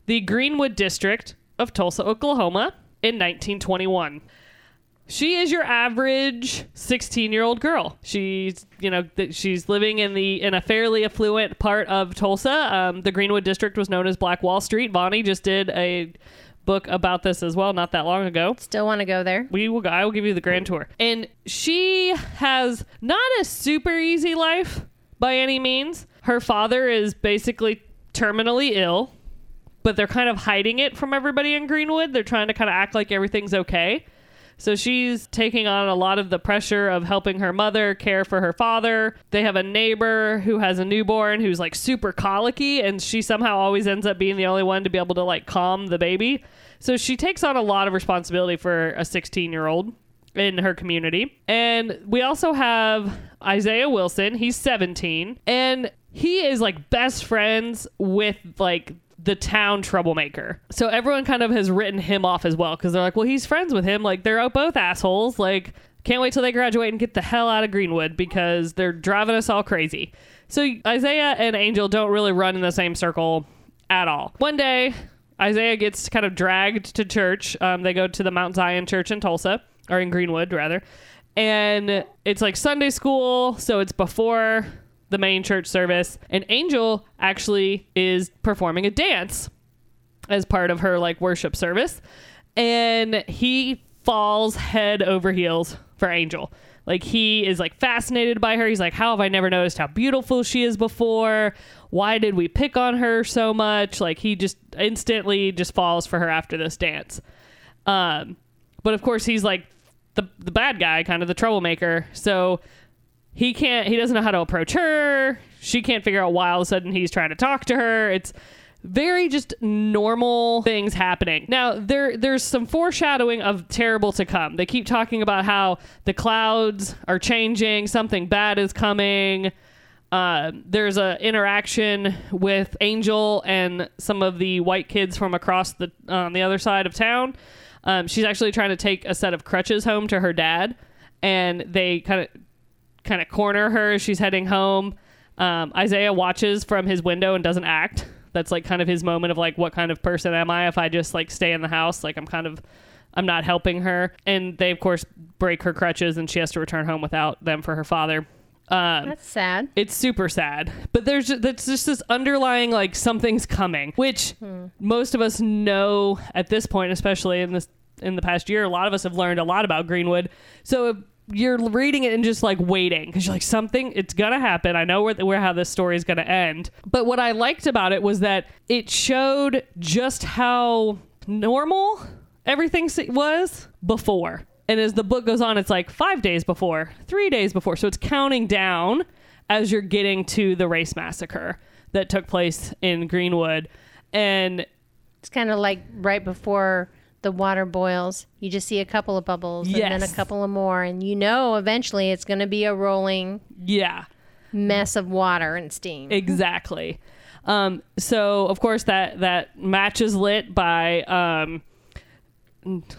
the Greenwood district of Tulsa, Oklahoma in 1921. She is your average 16-year-old girl. She's, you know, th- she's living in the in a fairly affluent part of Tulsa. Um, the Greenwood district was known as Black Wall Street. Vonnie just did a book about this as well not that long ago Still want to go there? we will go, I will give you the grand tour. And she has not a super easy life by any means. Her father is basically terminally ill, but they're kind of hiding it from everybody in Greenwood. They're trying to kind of act like everything's okay. So she's taking on a lot of the pressure of helping her mother care for her father. They have a neighbor who has a newborn who's like super colicky, and she somehow always ends up being the only one to be able to like calm the baby. So she takes on a lot of responsibility for a 16 year old in her community. And we also have Isaiah Wilson. He's 17, and he is like best friends with like the town troublemaker. So everyone kind of has written him off as well because they're like, well, he's friends with him. Like they're both assholes. Like can't wait till they graduate and get the hell out of Greenwood because they're driving us all crazy. So Isaiah and Angel don't really run in the same circle at all. One day, Isaiah gets kind of dragged to church. Um, they go to the Mount Zion Church in Tulsa, or in Greenwood, rather. And it's like Sunday school, so it's before the main church service. And Angel actually is performing a dance as part of her like worship service. And he falls head over heels for Angel. Like he is like fascinated by her. He's like, How have I never noticed how beautiful she is before? Why did we pick on her so much? Like he just instantly just falls for her after this dance. Um, but of course he's like the the bad guy, kind of the troublemaker. So he can't he doesn't know how to approach her. She can't figure out why all of a sudden he's trying to talk to her. It's very just normal things happening. Now there there's some foreshadowing of terrible to come. They keep talking about how the clouds are changing, something bad is coming. Uh, there's a interaction with Angel and some of the white kids from across the on the other side of town. Um, she's actually trying to take a set of crutches home to her dad, and they kind of kind of corner her as she's heading home. Um, Isaiah watches from his window and doesn't act. That's like kind of his moment of like, what kind of person am I if I just like stay in the house? Like I'm kind of, I'm not helping her. And they of course break her crutches and she has to return home without them for her father. Um, That's sad. it's super sad but there's ju- that's just this underlying like something's coming which most of us know at this point especially in this in the past year a lot of us have learned a lot about greenwood so you're reading it and just like waiting because you're like something it's gonna happen. I know where, where how this story is gonna end. But what i liked about it was that it showed just how normal everything was before. And as the book goes on it's like five days before three days before. So it's counting down as you're getting to the race massacre that took place in greenwood. And It's kind of like right before the water boils. You just see a couple of bubbles and then a couple of more, and you know eventually it's going to be a rolling yeah mess of water and steam. exactly um, so of course that that match is lit by um,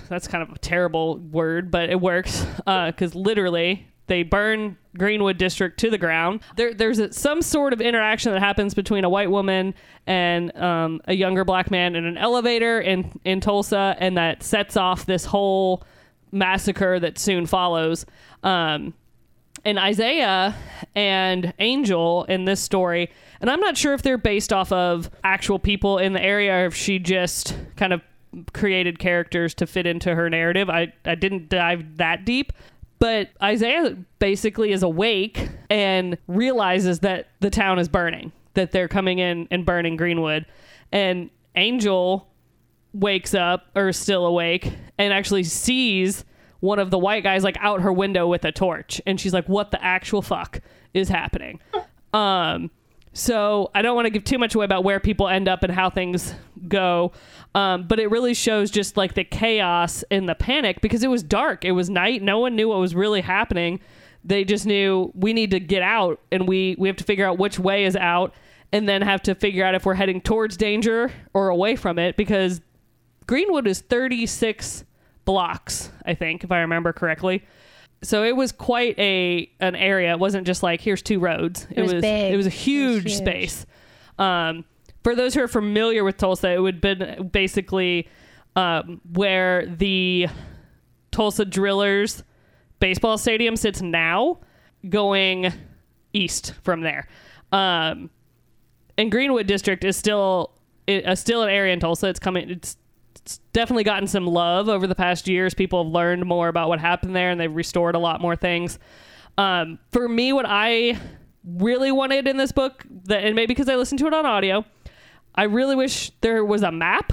that's kind of a terrible word but it works because literally they burn greenwood district to the ground there, there's a, some sort of interaction that happens between a white woman and um, a younger black man in an elevator in, in tulsa and that sets off this whole massacre that soon follows um, and Isaiah and Angel in this story, and I'm not sure if they're based off of actual people in the area or if she just kind of created characters to fit into her narrative. I, I didn't dive that deep. But Isaiah basically is awake and realizes that the town is burning, that they're coming in and burning Greenwood. And Angel wakes up or is still awake and actually sees one of the white guys like out her window with a torch and she's like what the actual fuck is happening um so i don't want to give too much away about where people end up and how things go um, but it really shows just like the chaos and the panic because it was dark it was night no one knew what was really happening they just knew we need to get out and we we have to figure out which way is out and then have to figure out if we're heading towards danger or away from it because Greenwood is 36 blocks, I think, if I remember correctly. So it was quite a an area. It wasn't just like here's two roads. It, was big. It was a It was huge, huge. space. Um, for those who are familiar with Tulsa, it would have been basically um, where the Tulsa Drillers baseball stadium sits now, going east from there. Um, and Greenwood District is still uh, still an area in Tulsa. It's coming. It's, it's definitely gotten some love over the past years. People have learned more about what happened there, and they've restored a lot more things. Um, for me, what I really wanted in this book, that, and maybe because I listened to it on audio, I really wish there was a map.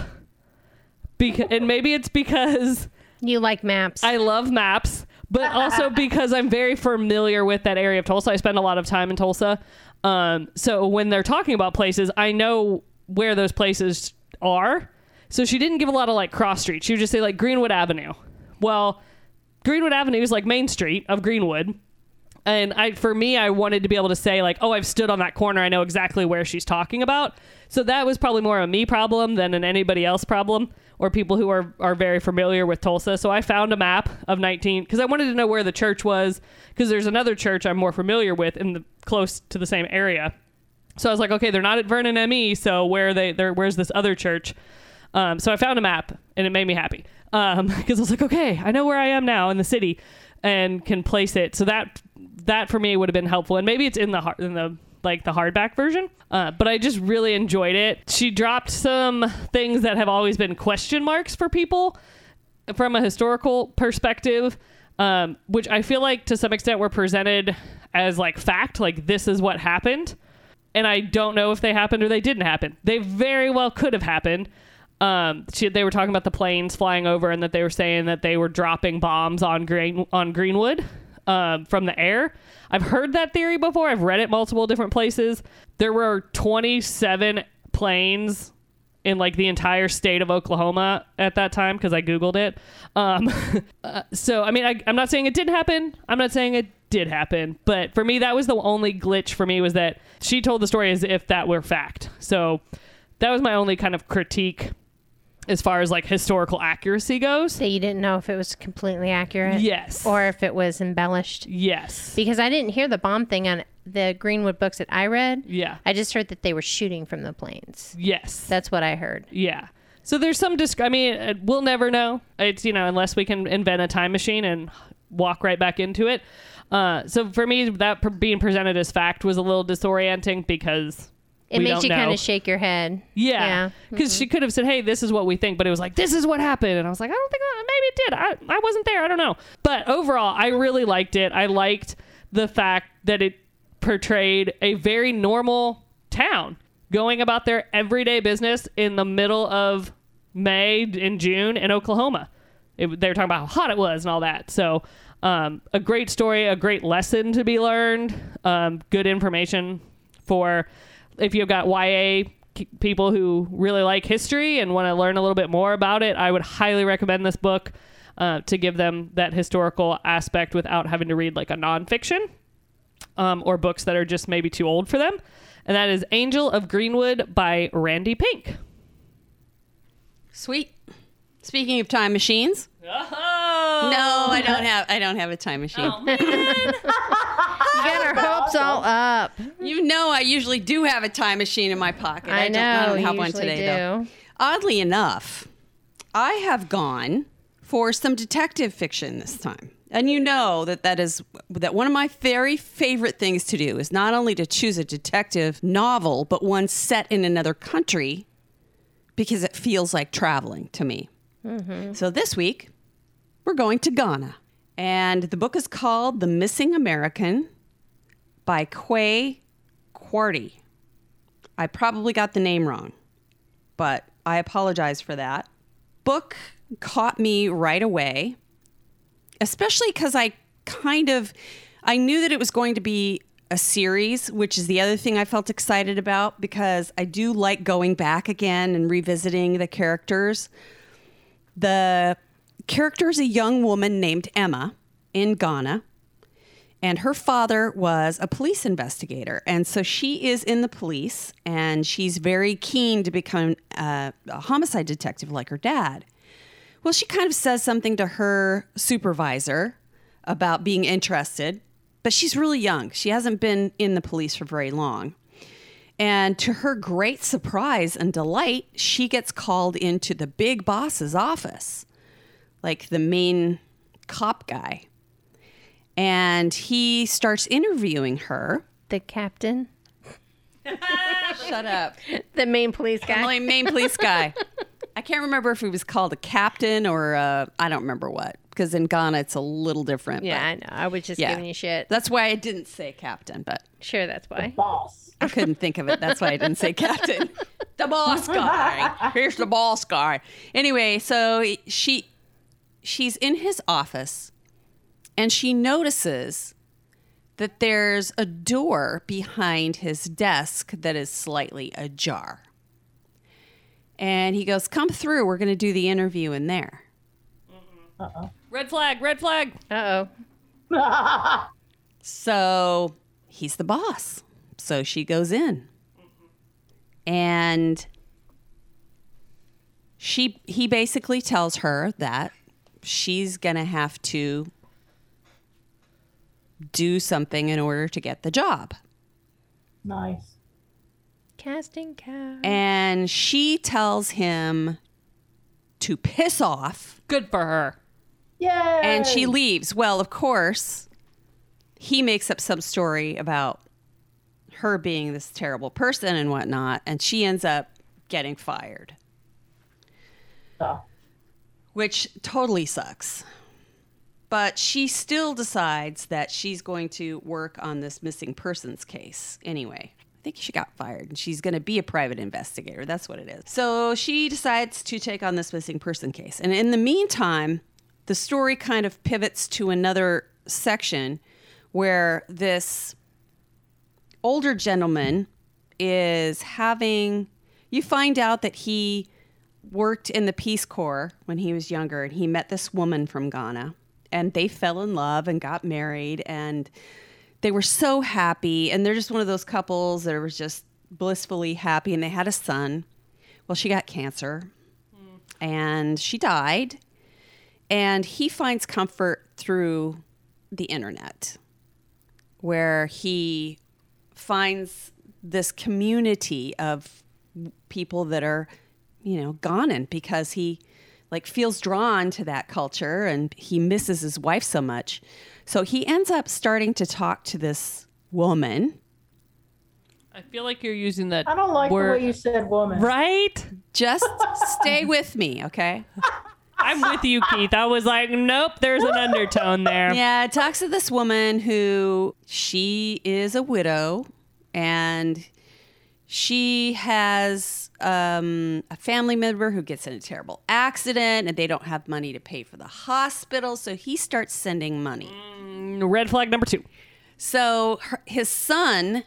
Because, and maybe it's because You like maps. I love maps, but also because I'm very familiar with that area of Tulsa. I spend a lot of time in Tulsa. Um, so when they're talking about places, I know where those places are. So she didn't give a lot of like cross streets. She would just say like Greenwood Avenue. Well, Greenwood Avenue is like Main Street of Greenwood. And I, for me, I wanted to be able to say like, oh, I've stood on that corner. I know exactly where she's talking about. So that was probably more a me problem than an anybody else problem, or people who are are very familiar with Tulsa. So I found a map of 19 because I wanted to know where the church was because there's another church I'm more familiar with in the close to the same area. So I was like, okay, they're not at Vernon AME, so where they? Where's this other church? Um, so I found a map, and it made me happy because I was like, okay, I know where I am now in the city, and can place it. So that that for me would have been helpful, and maybe it's in the in the like the hardback version. Uh, but I just really enjoyed it. She dropped some things that have always been question marks for people from a historical perspective, um, which I feel like to some extent were presented as like fact, like this is what happened. And I don't know if they happened or they didn't happen. They very well could have happened. Um, she, they were talking about the planes flying over and that they were saying that they were dropping bombs on Green on Greenwood. um, from the air. I've heard that theory before. I've read it multiple different places. There were 27 planes in like the entire state of Oklahoma at that time because I googled it. Um, uh, so I mean, I, I'm not saying it didn't happen. I'm not saying it did happen, but for me, that was the only glitch for me was that she told the story as if that were fact. So that was my only kind of critique as far as like historical accuracy goes. So you didn't know if it was completely accurate? Yes. Or if it was embellished? Yes. Because I didn't hear the bomb thing on the Greenwood books that I read. Yeah. I just heard that they were shooting from the planes. Yes. That's what I heard. Yeah. So there's some disc. I mean, uh, we'll never know. It's you know unless we can invent a time machine and walk right back into it. Uh, so for me, that being presented as fact was a little disorienting because It we makes you kind of shake your head. Yeah, Yeah. because she could have said, "Hey, this is what we think," but it was like, "This is what happened," and I was like, "I don't think that maybe it did. I I wasn't there. I don't know." But overall, I really liked it. I liked the fact that it portrayed a very normal town going about their everyday business in the middle of May in June in Oklahoma. It, they were talking about how hot it was and all that. So, um, a great story, a great lesson to be learned, um, good information for if you've got YA people who really like history and want to learn a little bit more about it. I would highly recommend this book uh, to give them that historical aspect without having to read like a nonfiction um, or books that are just maybe too old for them. And that is Angel of Greenwood by Randi Pink. Sweet. Speaking of time machines, Oh, no, I don't have. I don't have a time machine. Oh, you got our hopes all up. You know, I usually do have a time machine in my pocket. I know. Don't, I don't have one usually today, do. though. Oddly enough, I have gone for some detective fiction this time. And you know that that is that one of my very favorite things to do is not only to choose a detective novel, but one set in another country because it feels like traveling to me. Mm-hmm. So this week, we're going to Ghana. And the book is called The Missing American by Kwei Quartey. I probably got the name wrong, but I apologize for that. Book caught me right away, especially because I kind of I knew that it was going to be a series, which is the other thing I felt excited about because I do like going back again and revisiting the characters. The character is a young woman named Emma in Ghana and her father was a police investigator. And so she is in the police and she's very keen to become uh, a homicide detective like her dad. Well she kind of says something to her supervisor about being interested but she's really young. She hasn't been in the police for very long and to her great surprise and delight she gets called into the big boss's office like the main cop guy and he starts interviewing her. The captain, Shut up. the main police guy. The main police guy. I can't remember if he was called a captain or uh, I don't remember what because in Ghana it's a little different. yeah, but- I know. I was just yeah. giving you shit. That's why I didn't say captain, but Sure, that's why. Boss. I couldn't think of it. That's why I didn't say captain. the boss guy. Here's the boss guy. Anyway, so she she's in his office and she notices that there's a door behind his desk that is slightly ajar. And he goes, "Come through. We're going to do the interview in there." Uh-oh. Red flag, red flag. Uh oh. So he's the boss. So she goes in. And she he basically tells her that she's going to have to do something in order to get the job. Nice. Casting couch. And she tells him to piss off Good for her. Yay! and she leaves. Well, of course, he makes up some story about her being this terrible person and whatnot, and she ends up getting fired, Oh. which totally sucks. But she still decides that she's going to work on this missing persons case anyway. I think she got fired and she's going to be a private investigator. That's what it is. So she decides to take on this missing person case. And in the meantime, the story kind of pivots to another section where this older gentleman is having you find out that he worked in the Peace Corps when he was younger and he met this woman from Ghana and they fell in love and got married and they were so happy and they're just one of those couples that was just blissfully happy and they had a son. Well, she got cancer and she died and he finds comfort through the internet where he finds this community of people that are you know Ghanan because he like feels drawn to that culture and he misses his wife so much so he ends up starting to talk to this woman I feel like you're using that. I don't like word. the way you said woman. Right? just stay with me okay I'm with you, Keith. I was like, nope, there's an undertone there. Yeah, it talks to this woman who she is a widow and she has um, a family member who gets in a terrible accident and they don't have money to pay for the hospital. So he starts sending money. Red flag number two. So her, his son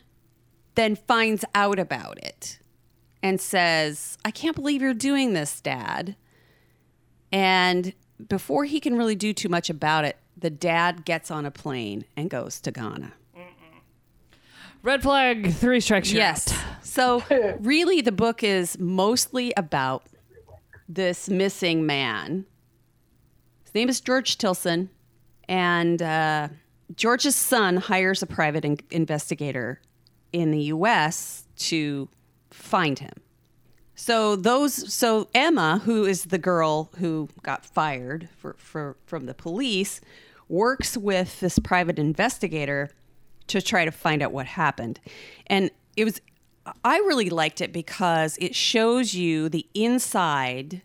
then finds out about it and says, I can't believe you're doing this, Dad. And before he can really do too much about it, the dad gets on a plane and goes to Ghana. Red flag, three strikes. Yes. out. So, really, the book is mostly about this missing man. His name is George Tilson, and uh, George's son hires a private in- investigator in the U.S. to find him. So those, so Emma, who is the girl who got fired for, for from the police, works with this private investigator to try to find out what happened. And it was, I really liked it because it shows you the inside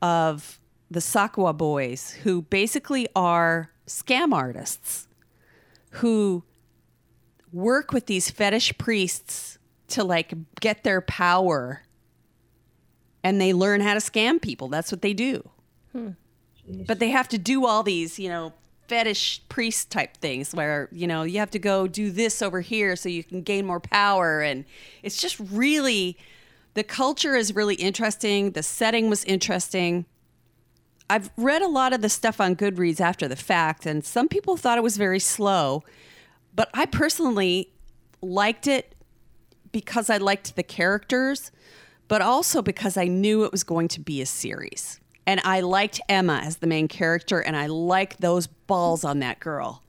of the Sakawa boys, who basically are scam artists who work with these fetish priests to like get their power and they learn how to scam people. That's what they do. Hmm. But they have to do all these, you know, fetish priest type things where, you know, you have to go do this over here so you can gain more power. And it's just really, the culture is really interesting. The setting was interesting. I've read a lot of the stuff on Goodreads after the fact, and some people thought it was very slow. But I personally liked it because I liked the characters, but also because I knew it was going to be a series. And I liked Emma as the main character, and I like those balls on that girl.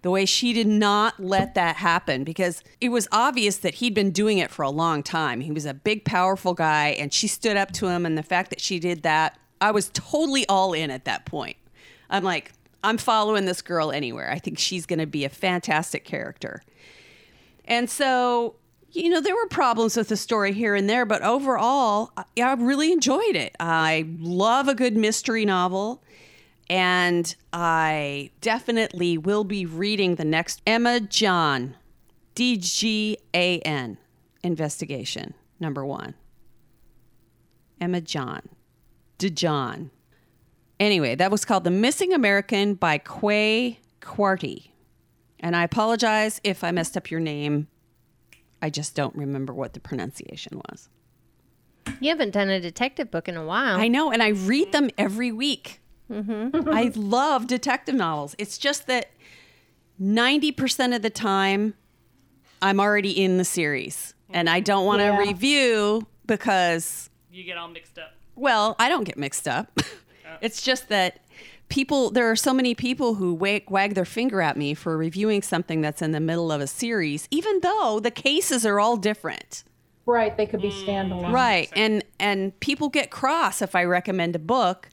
The way she did not let that happen because it was obvious that he'd been doing it for a long time. He was a big, powerful guy, and she stood up to him. And the fact that she did that, I was totally all in at that point. I'm like, I'm following this girl anywhere. I think she's going to be a fantastic character. And so, you know, there were problems with the story here and there, but overall, I I really enjoyed it. I love a good mystery novel, and I definitely will be reading the next Emma John, D G A N, investigation, number one. Emma John, DeJohn. Anyway, that was called The Missing American by Kwei Quartey. And I apologize if I messed up your name. I just don't remember what the pronunciation was. You haven't done a detective book in a while. I know, and I read them every week. Mm-hmm. I love detective novels. It's just that 90% of the time, I'm already in the series and I don't want to Yeah. review because You get all mixed up. Well, I don't get mixed up. Oh. it's just that people, there are so many people who wag, wag their finger at me for reviewing something that's in the middle of a series, even though the cases are all different. Right, they could be mm. standalone. Right. And and people get cross if I recommend a book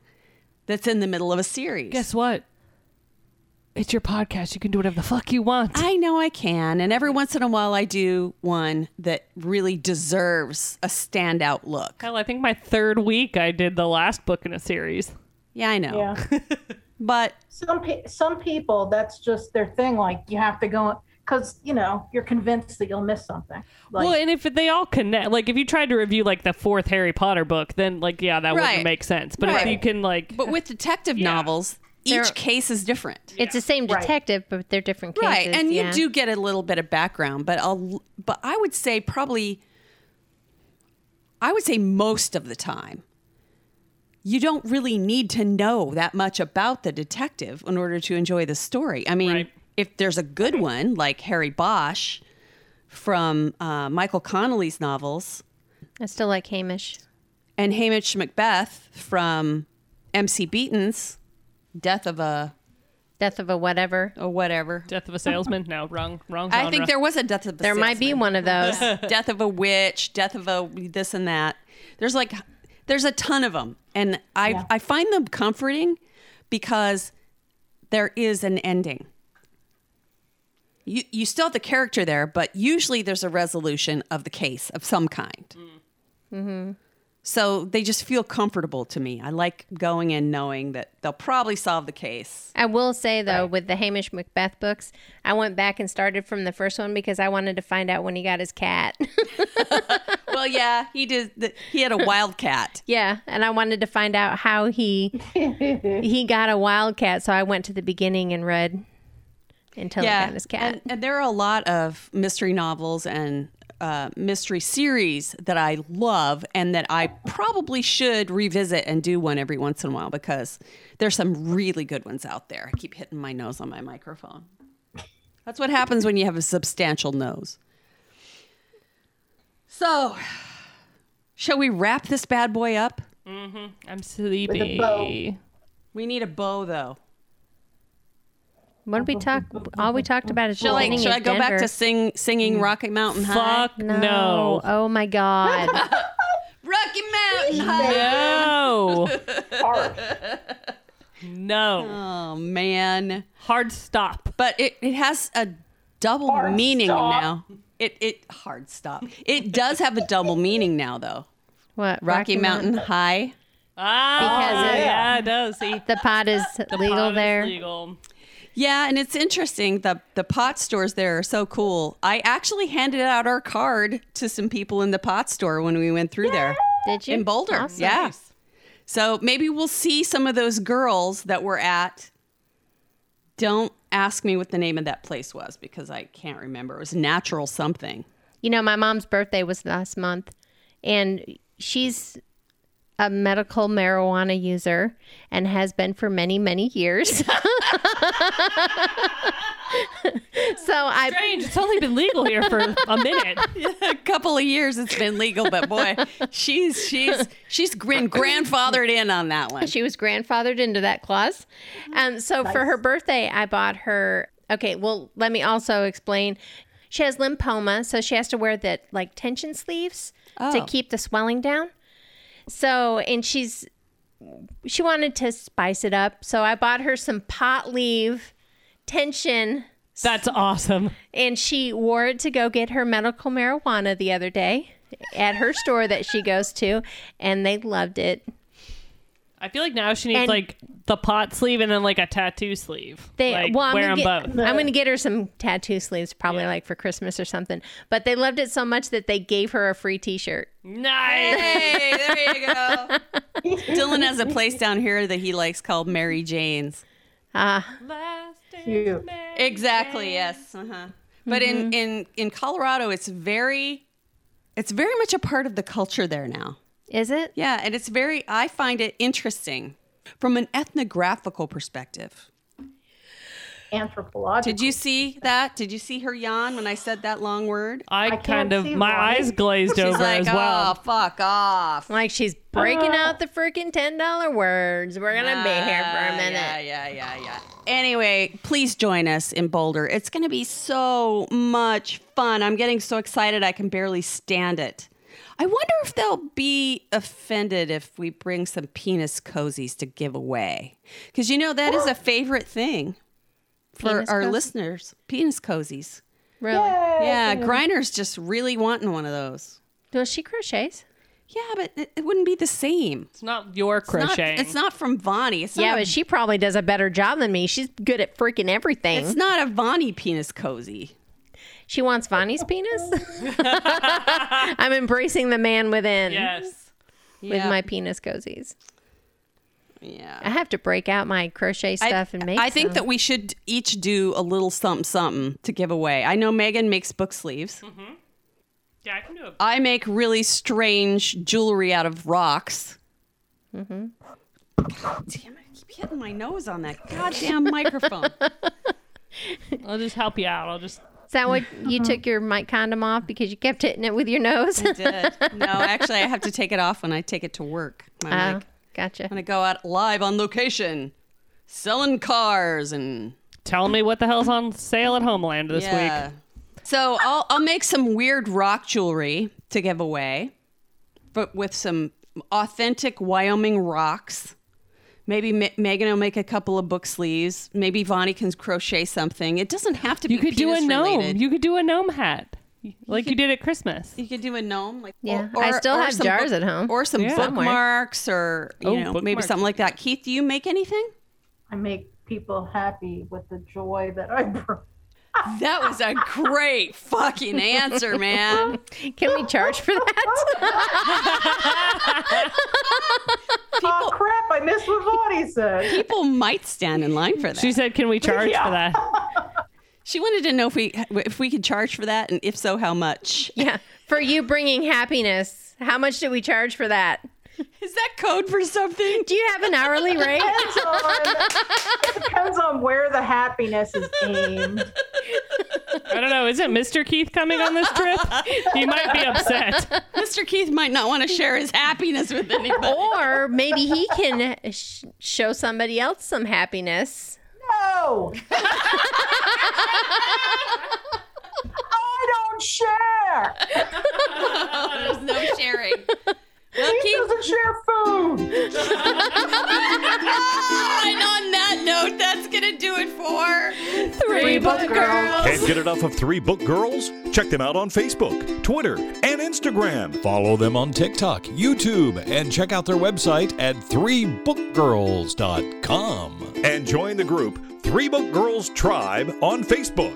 that's in the middle of a series. Guess what? It's your podcast. You can do whatever the fuck you want. I know I can, and every once in a while I do one that really deserves a standout look. Hell, I think my third week I did the last book in a series. Yeah, I know. Yeah. But some pe- some people that's just their thing. Like you have to go because you know you're convinced that you'll miss something. Like well, and if they all connect, like if you tried to review like the fourth Harry Potter book, then like yeah, that Right. wouldn't make sense. But if you can like, But with detective Yeah. novels, They're- each case is different. It's the same Right. detective, but they're different cases. Right, and yeah. you do get a little bit of background, but I'll, but I would say probably, I would say most of the time, you don't really need to know that much about the detective in order to enjoy the story. I mean, Right. if there's a good one like Harry Bosch from uh, Michael Connolly's novels I still like Hamish. and Hamish Macbeth from M.C. Beaton's Death of a Death of a whatever. or whatever. Death of a salesman? No, wrong, wrong. I think there was a Death of a There might be one of those. death of a witch, death of a this and that. There's like there's a ton of them, and I Yeah. I find them comforting because there is an ending. You you still have the character there, but usually there's a resolution of the case of some kind. Mm-hmm. Mm-hmm. So they just feel comfortable to me. I like going in knowing that they'll probably solve the case. I will say though, with the Hamish Macbeth books, I went back and started from the first one because I wanted to find out when he got his cat. well, yeah, he did. The, he had a wildcat. yeah, and I wanted to find out how he he got a wildcat. So I went to the beginning and read until he got his cat. And, and there are a lot of mystery novels and uh, mystery series that I love and that I probably should revisit and do one every once in a while because there's some really good ones out there. I keep hitting my nose on my microphone. That's what happens when you have a substantial nose. So, shall we wrap this bad boy up? I'm sleepy. We need a bow, though. What did we talk? All we talked about is Shall I, beginning shall of I go back to sing, singing Rocky Mountain High? Fuck no. Oh my god. Rocky Mountain High. No. Harsh. No. Oh man. Hard stop. But it, it has a double Hard meaning stop. now. It it hard stop. It does have a double meaning now though. What? Rocky, Mountain High. Ah, Because it- yeah, it does. See, The pot is legal Pot is there. Legal. Yeah, and it's interesting. The the pot stores there are so cool. I actually handed out our card to some people in the pot store when we went through there. Did you? In Boulder. Awesome. Yeah. So maybe we'll see some of those girls that were at. Don't ask me what the name of that place was because I can't remember. It was natural something. You know, my mom's birthday was last month, and she's a medical marijuana user and has been for many, many years. so I Strange. It's only been legal here for a minute. a couple of years it's been legal, but boy, she's she's she's been grandfathered in on that one. she was grandfathered into that clause. Um, so for her birthday, I bought her. Okay, well, let me also explain. She has lymphoma, so she has to wear that like tension sleeves to Oh. keep the swelling down. So, and she's she wanted to spice it up, so I bought her some pot leaf tension, That's awesome. and she wore it to go get her medical marijuana the other day at her store that she goes to, and they loved it. I feel like now she needs And- like the pot sleeve and then like a tattoo sleeve. They like, well, I'm wear them gonna get, both. I'm gonna get her some tattoo sleeves, probably like for Christmas or something. But they loved it so much that they gave her a free T-shirt. Nice. Hey, there you go. Dylan has a place down here that he likes called Mary Jane's. Ah, Cute. Exactly. Yes. Uh-huh. But in in in Colorado, it's very, it's very much a part of the culture there now. Is it? Yeah, and it's very. I find it interesting from an ethnographical perspective. Anthropological. Did you see that? Did you see her yawn when I said that long word? I, can't kind of my why. eyes glazed She's over like, as well. oh, fuck off. Like she's breaking out the freaking ten dollar words. We're gonna be here for a Ah, minute. Yeah, yeah, yeah, yeah. Anyway, please join us in Boulder. It's going to be so much fun. I'm getting so excited I can barely stand it. I wonder if they'll be offended if we bring some penis cozies to give away. Because you know, that is a favorite thing for Penis our cozies? listeners penis cozies. Really? Yeah, Griner's just really wanting one of those. Does she crochets. Yeah, but it, it wouldn't be the same. It's not your It's it's not from Vonnie. It's Yeah, not a but she probably does a better job than me. She's good at freaking everything. It's not a Vonnie penis cozy. She wants Vonnie's penis. I'm embracing the man within yes. with Yeah. my penis cozies. Yeah. I have to break out my crochet stuff I, and make. I think some. that we should each do a little something something to give away. I know Megan makes book sleeves. Yeah, I can do it. I make really strange jewelry out of rocks. Mm-hmm. God damn it! I keep hitting my nose on that goddamn microphone. I'll just help you out. I'll just. Is that what you uh-huh. took your mic condom off because you kept hitting it with your nose? I did. No, actually, I have to take it off when I take it to work. My Oh, mic. gotcha. When I go out live on location, selling cars and Tell me what the hell's on sale at Homeland this yeah. week. So I'll I'll make some weird rock jewelry to give away, but with some authentic Wyoming rocks. Maybe Ma- Megan will make a couple of book sleeves. Maybe Vonnie can crochet something. It doesn't have to be. You could do a gnome. related. You could do a gnome hat, like you, did at Christmas. You could do a gnome, like Yeah, I still have some jars book- at home. or some Yeah. bookmarks, or you Oh, know, maybe something like that. Keith, do you make anything? I make people happy with the joy that I bring. That was a great fucking answer, man. Can we charge for that? oh crap! I missed what Vonnie said. People might stand in line for that. She said, "Can we charge for that?" She wanted to know if we if we could charge for that, and if so, how much. yeah, for you bringing happiness. How much do we charge for that? Is that code for something? Do you have an hourly rate? Depends on, it depends on where the happiness is aimed. I don't know. Isn't Mr. Keith coming on this trip? He might be upset. Mr. Keith might not want to share his happiness with anybody. or maybe he can sh- show somebody else some happiness. No, I don't share. There's no sharing. Well, He Keith, doesn't share food. and on that note, that's gonna do it for Three book girls. Can't get enough of Three Book Girls? Check them out on Facebook, Twitter, and Instagram. Follow them on TikTok, YouTube, and check out their website at threebookgirls.com. And join the group Three Book Girls Tribe on Facebook.